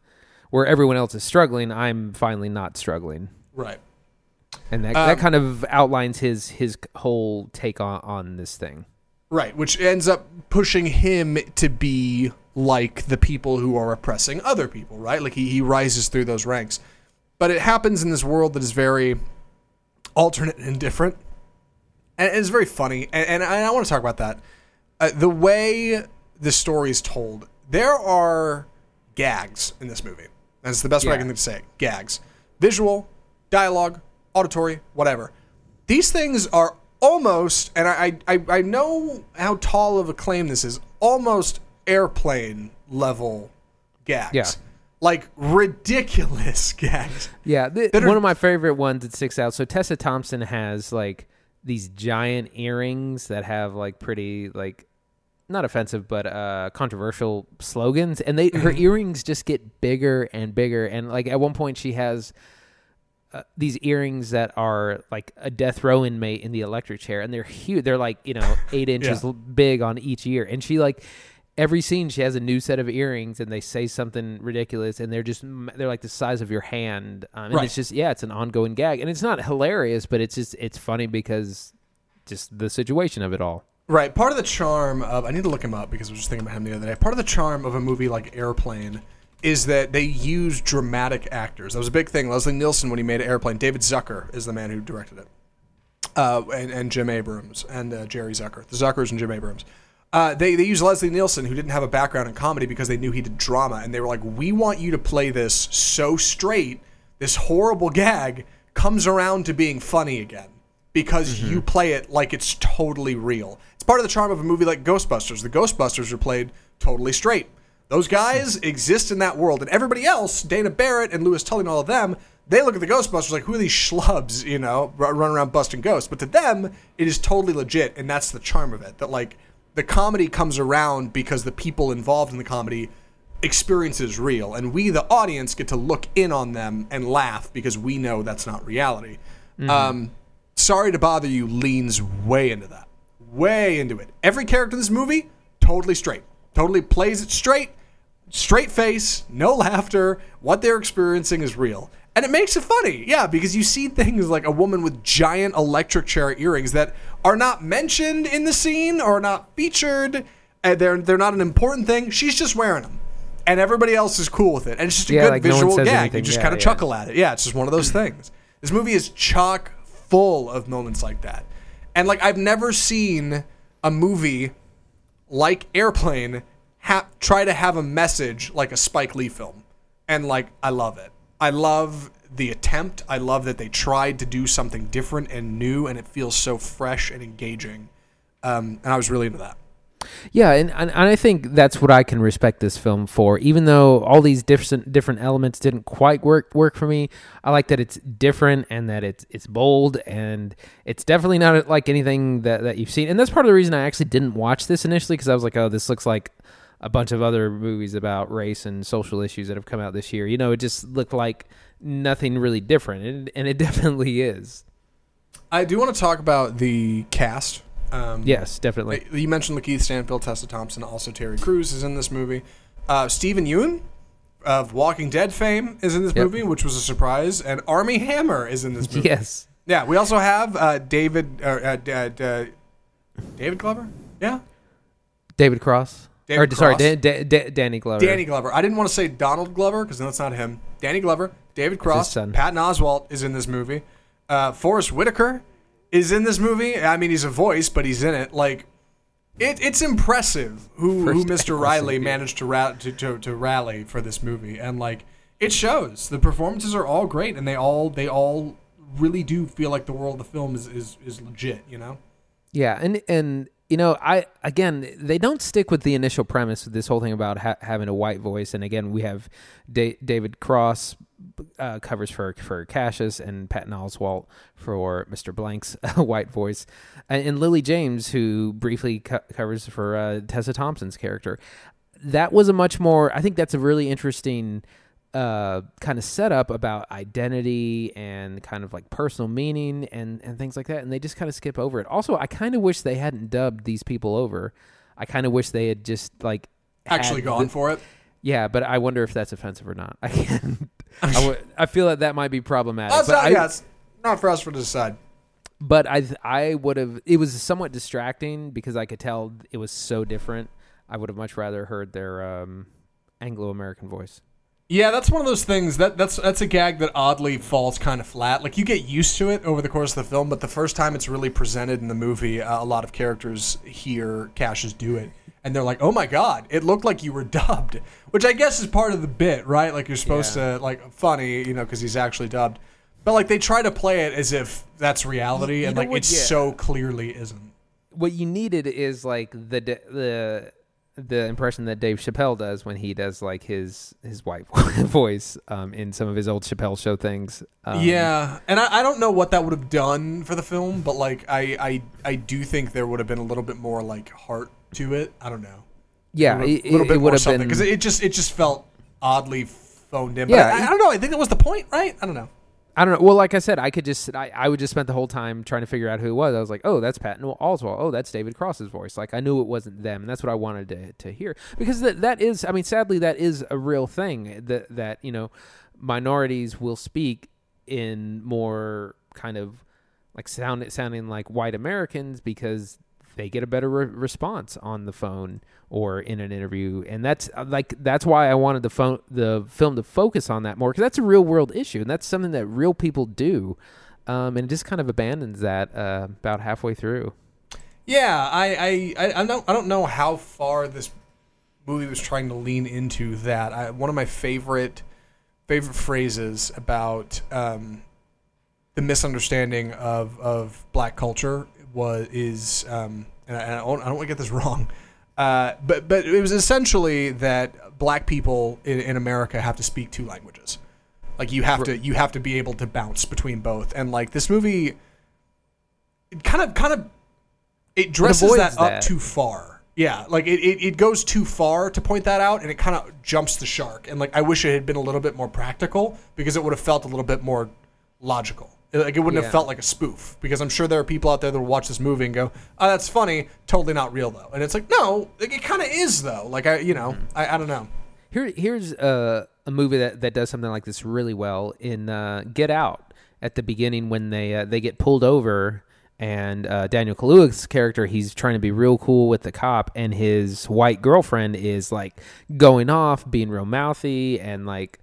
where everyone else is struggling. I'm finally not struggling. right. And that, Um, that kind of outlines his his whole take on, on this thing. Right. Which ends up pushing him to be like the people who are oppressing other people, right? Like he, he rises through those ranks. But it happens in this world that is very alternate and different. And it's very funny. And, and I, I want to talk about that. Uh, the way the story is told, there are gags in this movie. That's the best way I Yeah. can say it. Gags. Visual, dialogue, auditory, whatever. These things are almost, and I, I, I know how tall of a claim this is, almost airplane level gags. Yeah. Like ridiculous gags. Yeah, th- are- one of my favorite ones that sticks out. So Tessa Thompson has like these giant earrings that have like pretty like not offensive but uh controversial slogans and they her earrings just get bigger and bigger and like at one point she has uh, these earrings that are like a death row inmate in the electric chair and they're huge they're like you know eight inches Yeah. big on each ear and she like every scene she has a new set of earrings and they say something ridiculous and they're just they're like the size of your hand um, and Right. it's just yeah it's an ongoing gag and it's not hilarious but it's just it's funny because just the situation of it all Right. Part of the charm of I need to look him up because I was just thinking about him the other day. Part of the charm of a movie like Airplane is that they use dramatic actors. That was a big thing. Leslie Nielsen when he made Airplane. David Zucker is the man who directed it. Uh, and, and Jim Abrahams and uh, Jerry Zucker. The Zuckers and Jim Abrahams. Uh, they, they used Leslie Nielsen, who didn't have a background in comedy, because they knew he did drama. And they were like, we want you to play this so straight, this horrible gag, comes around to being funny again because you play it like it's totally real. It's part of the charm of a movie like Ghostbusters. The Ghostbusters are played totally straight. Those guys exist in that world, and everybody else, Dana Barrett and Louis Tully and all of them, they look at the Ghostbusters like, who are these schlubs, you know, run around busting ghosts? But to them, it is totally legit, and that's the charm of it. That like the comedy comes around because the people involved in the comedy experience is real, and we, the audience, get to look in on them and laugh because we know that's not reality. Um, Sorry to bother you leans way into that, way into it. Every character in this movie totally straight, totally plays it straight, straight face, no laughter. What they're experiencing is real. And it makes it funny, yeah, because you see things like a woman with giant electric chair earrings that are not mentioned in the scene or not featured. And they're they're not an important thing. She's just wearing them, and everybody else is cool with it. And it's just a Yeah, good like visual says gag. anything. You just Yeah, kind of yeah. chuckle at it. Yeah, it's just one of those things. This movie is chock full of moments like that, and like I've never seen a movie like Airplane ha- try to have a message like a Spike Lee film. And like I love it. I love the attempt. I love that they tried to do something different and new and it feels so fresh and engaging. Um, and I was really into that. Yeah, and, and I think that's what I can respect this film for. Even though all these different different elements didn't quite work work for me, I like that it's different and that it's it's bold and it's definitely not like anything that, that you've seen. And that's part of the reason I actually didn't watch this initially because I was like, oh, this looks like a bunch of other movies about race and social issues that have come out this year. You know, it just looked like nothing really different, and, and it definitely is. I do want to talk about the cast. Um, Yes, definitely. You mentioned Lakeith Stanfield, Tessa Thompson, also Terry Crews is in this movie. Uh, Steven Yeun of Walking Dead fame is in this Yep. movie, which was a surprise, and Armie Hammer is in this movie. Yes. Yeah, we also have uh, David uh, uh, uh, uh, David Glover. Yeah, David Cross. David or sorry, Cross. Dan, Dan, Dan, Danny Glover. Danny Glover. I didn't want to say Donald Glover because that's not him. Danny Glover, David Cross, son. Patton Oswalt is in this movie. Uh, Forest Whitaker is in this movie. I mean, he's a voice, but he's in it. Like, it, it's impressive who, who Mr. Riley managed to, ra- to, to to rally for this movie, and like, it shows. The performances are all great, and they all they all really do feel like the world of the film is is, is legit. You know. Yeah, and and you know, I again, they don't stick with the initial premise of this whole thing about ha- having a white voice. And again, we have da- David Cross uh, covers for for Cassius and Patton Oswalt for Mr. Blank's white voice, and, and Lily James who briefly co- covers for uh, Tessa Thompson's character. That was a much more. I think that's a really interesting uh, kind of setup about identity and kind of like personal meaning and, and things like that. And they just kind of skip over it. Also, I kind of wish they hadn't dubbed these people over. I kind of wish they had just like Actually, gone the- for it. Yeah, but I wonder if that's offensive or not. I can I, would- I feel that that might be problematic. That's but not, I, yeah, it's not for us to decide. but I I would have. It was somewhat distracting because I could tell it was so different. I would have much rather heard their um, Anglo American voice. Yeah, that's one of those things that that's that's a gag that oddly falls kind of flat. Like you get used to it over the course of the film, but the first time it's really presented in the movie, uh, a lot of characters hear Cassius do it, and they're like, "Oh my god, it looked like you were dubbed," which I guess is part of the bit, right? Like you're supposed Yeah. to like funny, you know, because he's actually dubbed, but like they try to play it as if that's reality, You and like what? it Yeah. so clearly isn't. what you needed is like the the the impression that Dave Chappelle does when he does like his his white voice um, in some of his old Chappelle show things. Um, yeah, and I, I don't know what that would have done for the film, but like I, I I do think there would have been a little bit more like heart to it. I don't know. yeah, a it, little bit it more would have something been because it just it just felt oddly phoned in. Yeah, but I, I don't know. I think that was the point, right? I don't know. I don't know. Well, like I said, I could just I, I would just spend the whole time trying to figure out who it was. I was like, oh, that's Patton Oswalt. Oh, that's David Cross's voice. Like I knew it wasn't them, and that's what I wanted to to hear because that that is. I mean, sadly, that is a real thing that that you know minorities will speak in more kind of like sound sounding like white Americans because they get a better re- response on the phone or in an interview and that's uh, like that's why I wanted the phone the film to focus on that more because that's a real world issue and that's something that real people do um, and it just kind of abandons that uh, about halfway through Yeah, I I, I don't I don't know how far this movie was trying to lean into that. I, one of my favorite favorite phrases about um, the misunderstanding of of black culture was is um, and I, I don't, I don't want to get this wrong, uh, but but it was essentially that black people in, in America have to speak two languages. Like you have to you have to be able to bounce between both, and like this movie, it kind of kind of it dresses avoids that, up that. too far. Yeah, like it, it, it goes too far to point that out, and it kind of jumps the shark. And like I wish it had been a little bit more practical because it would have felt a little bit more logical. Like it wouldn't Yeah. have felt like a spoof. Because I'm sure there are people out there that will watch this movie and go, "Oh, that's funny, totally not real though." And it's like, no, like, it kind of is though. Like I, you know, I, I don't know. Here, here's a, a movie that, that does something like this really well in uh, Get Out. At the beginning, when they uh, they get pulled over, and uh, Daniel Kaluuya's character, he's trying to be real cool with the cop, and his white girlfriend is like going off, being real mouthy, and like,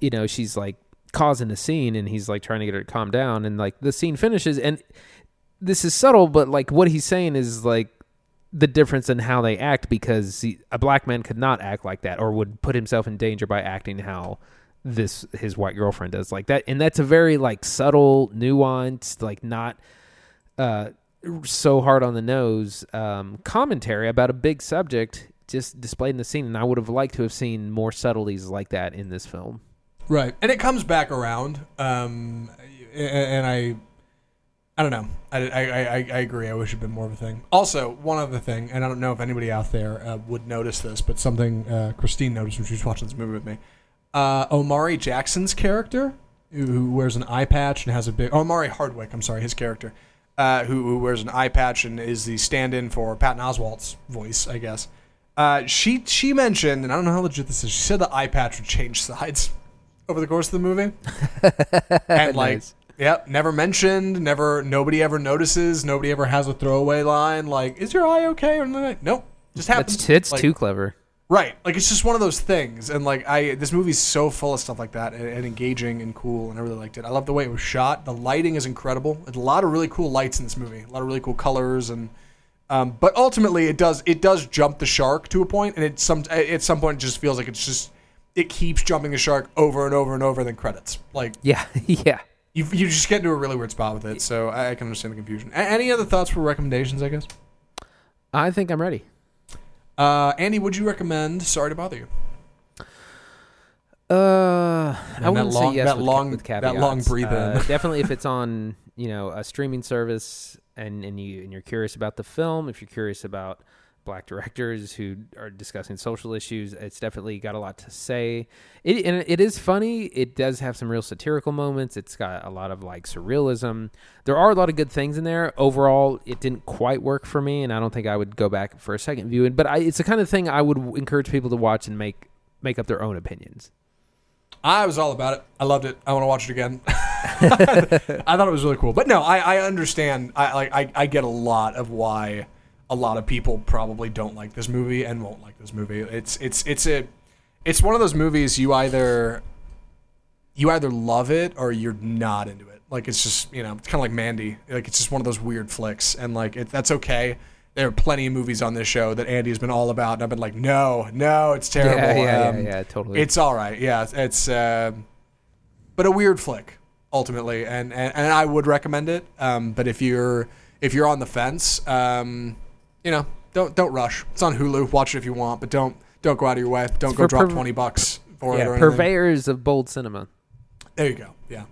you know, she's like causing a scene, and he's like trying to get her to calm down, and like the scene finishes, and this is subtle, but like what he's saying is like the difference in how they act because he, a black man could not act like that or would put himself in danger by acting how this his white girlfriend does like that. And that's a very like subtle nuanced like not uh so hard on the nose um commentary about a big subject just displayed in the scene. And i would have liked to have seen more subtleties like that in this film Right, and it comes back around. Um, and I, I don't know. I, I, I, I agree. I wish it'd been more of a thing. Also, one other thing, and I don't know if anybody out there uh, would notice this, but something uh, Christine noticed when she was watching this movie with me. Uh, Omari Jackson's character, who, wears an eye patch and has a big. Omari Hardwick. I'm sorry, his character, uh, who, who wears an eye patch and is the stand-in for Patton Oswalt's voice, I guess. Uh, she she mentioned, and I don't know how legit this is. She said the eye patch would change sides over the course of the movie, and like, Nice. yep, never mentioned, never, nobody ever notices, nobody ever has a throwaway line like, "Is your eye okay?" Or nothing. Nope, just happens. that's it's Like, too clever Right, like it's just one of those things, and like I, this movie's so full of stuff like that, and, and engaging and cool, and I really liked it. I love the way it was shot. The lighting is incredible. There's a lot of really cool lights in this movie, a lot of really cool colors, and um, but ultimately it does it does jump the shark to a point, and it some at some point it just feels like it's just it keeps jumping the shark over and over and over, and then credits. Like yeah yeah you you just get into a really weird spot with it, so I, I can understand the confusion. A- any other thoughts for recommendations? I guess. i think i'm ready Uh, Andy, would you recommend Sorry to Bother You? Uh, I that wouldn't long- say yes that with, long- with that long breathe in. Uh, definitely, if it's on you know a streaming service and and you and you're curious about the film, if you're curious about black directors who are discussing social issues, it's definitely got a lot to say. It and it is funny. It does have some real satirical moments. It's got a lot of like surrealism. There are a lot of good things in there. Overall, it didn't quite work for me, and I don't think I would go back for a second viewing. But I, it's the kind of thing I would encourage people to watch and make make up their own opinions. I was all about it. I loved it. I want to watch it again. I thought it was really cool. But no, I, I understand. I like I, I get a lot of why a lot of people probably don't like this movie and won't like this movie. It's it's it's a it's one of those movies you either you either love it or you're not into it. Like it's just you know it's kind of like Mandy. Like it's just one of those weird flicks, and like it, that's okay. There are plenty of movies on this show that Andy has been all about, and I've been like, no, no, it's terrible. Yeah, yeah, Um, yeah, yeah, totally. It's all right. Yeah, it's uh, but a weird flick ultimately, and, and and I would recommend it. Um, but if you're if you're on the fence, um, you know, don't don't rush. It's on Hulu. Watch it if you want, but don't don't go out of your way. Don't go drop twenty bucks for it yeah, or anything. purveyors of bold cinema. There you go. Yeah.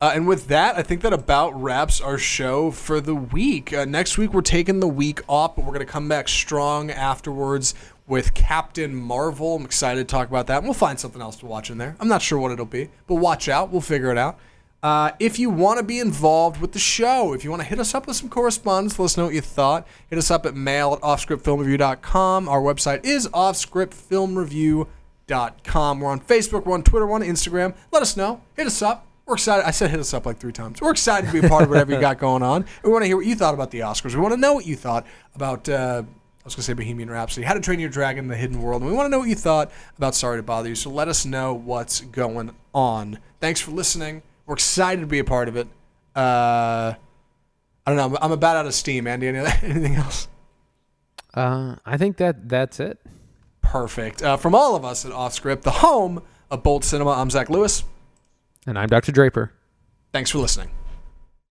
Uh, and with that, I think that about wraps our show for the week. Uh, next week, we're taking the week off, but we're going to come back strong afterwards with Captain Marvel. I'm excited to talk about that. And we'll find something else to watch in there. I'm not sure what it'll be, but watch out. We'll figure it out. Uh, if you want to be involved with the show, if you want to hit us up with some correspondence, let us know what you thought. Hit us up at mail at offscriptfilmreview.com. Our website is offscriptfilmreview.com. We're on Facebook, we're on Twitter, we're on Instagram. Let us know. Hit us up. We're excited. I said hit us up like three times. We're excited to be a part of whatever you got going on. We want to hear what you thought about the Oscars. We want to know what you thought about, uh, I was going to say Bohemian Rhapsody, How to Train Your Dragon, The Hidden World. And we want to know what you thought about Sorry to Bother You. So let us know what's going on. Thanks for listening. We're excited to be a part of it. Uh, I don't know. I'm, I'm about out of steam, Andy. Any- Anything else? Uh, I think that that's it. Perfect. Uh, from all of us at Offscript, the home of Bold Cinema, I'm Zach Lewis. And I'm Dr. Draper. Thanks for listening.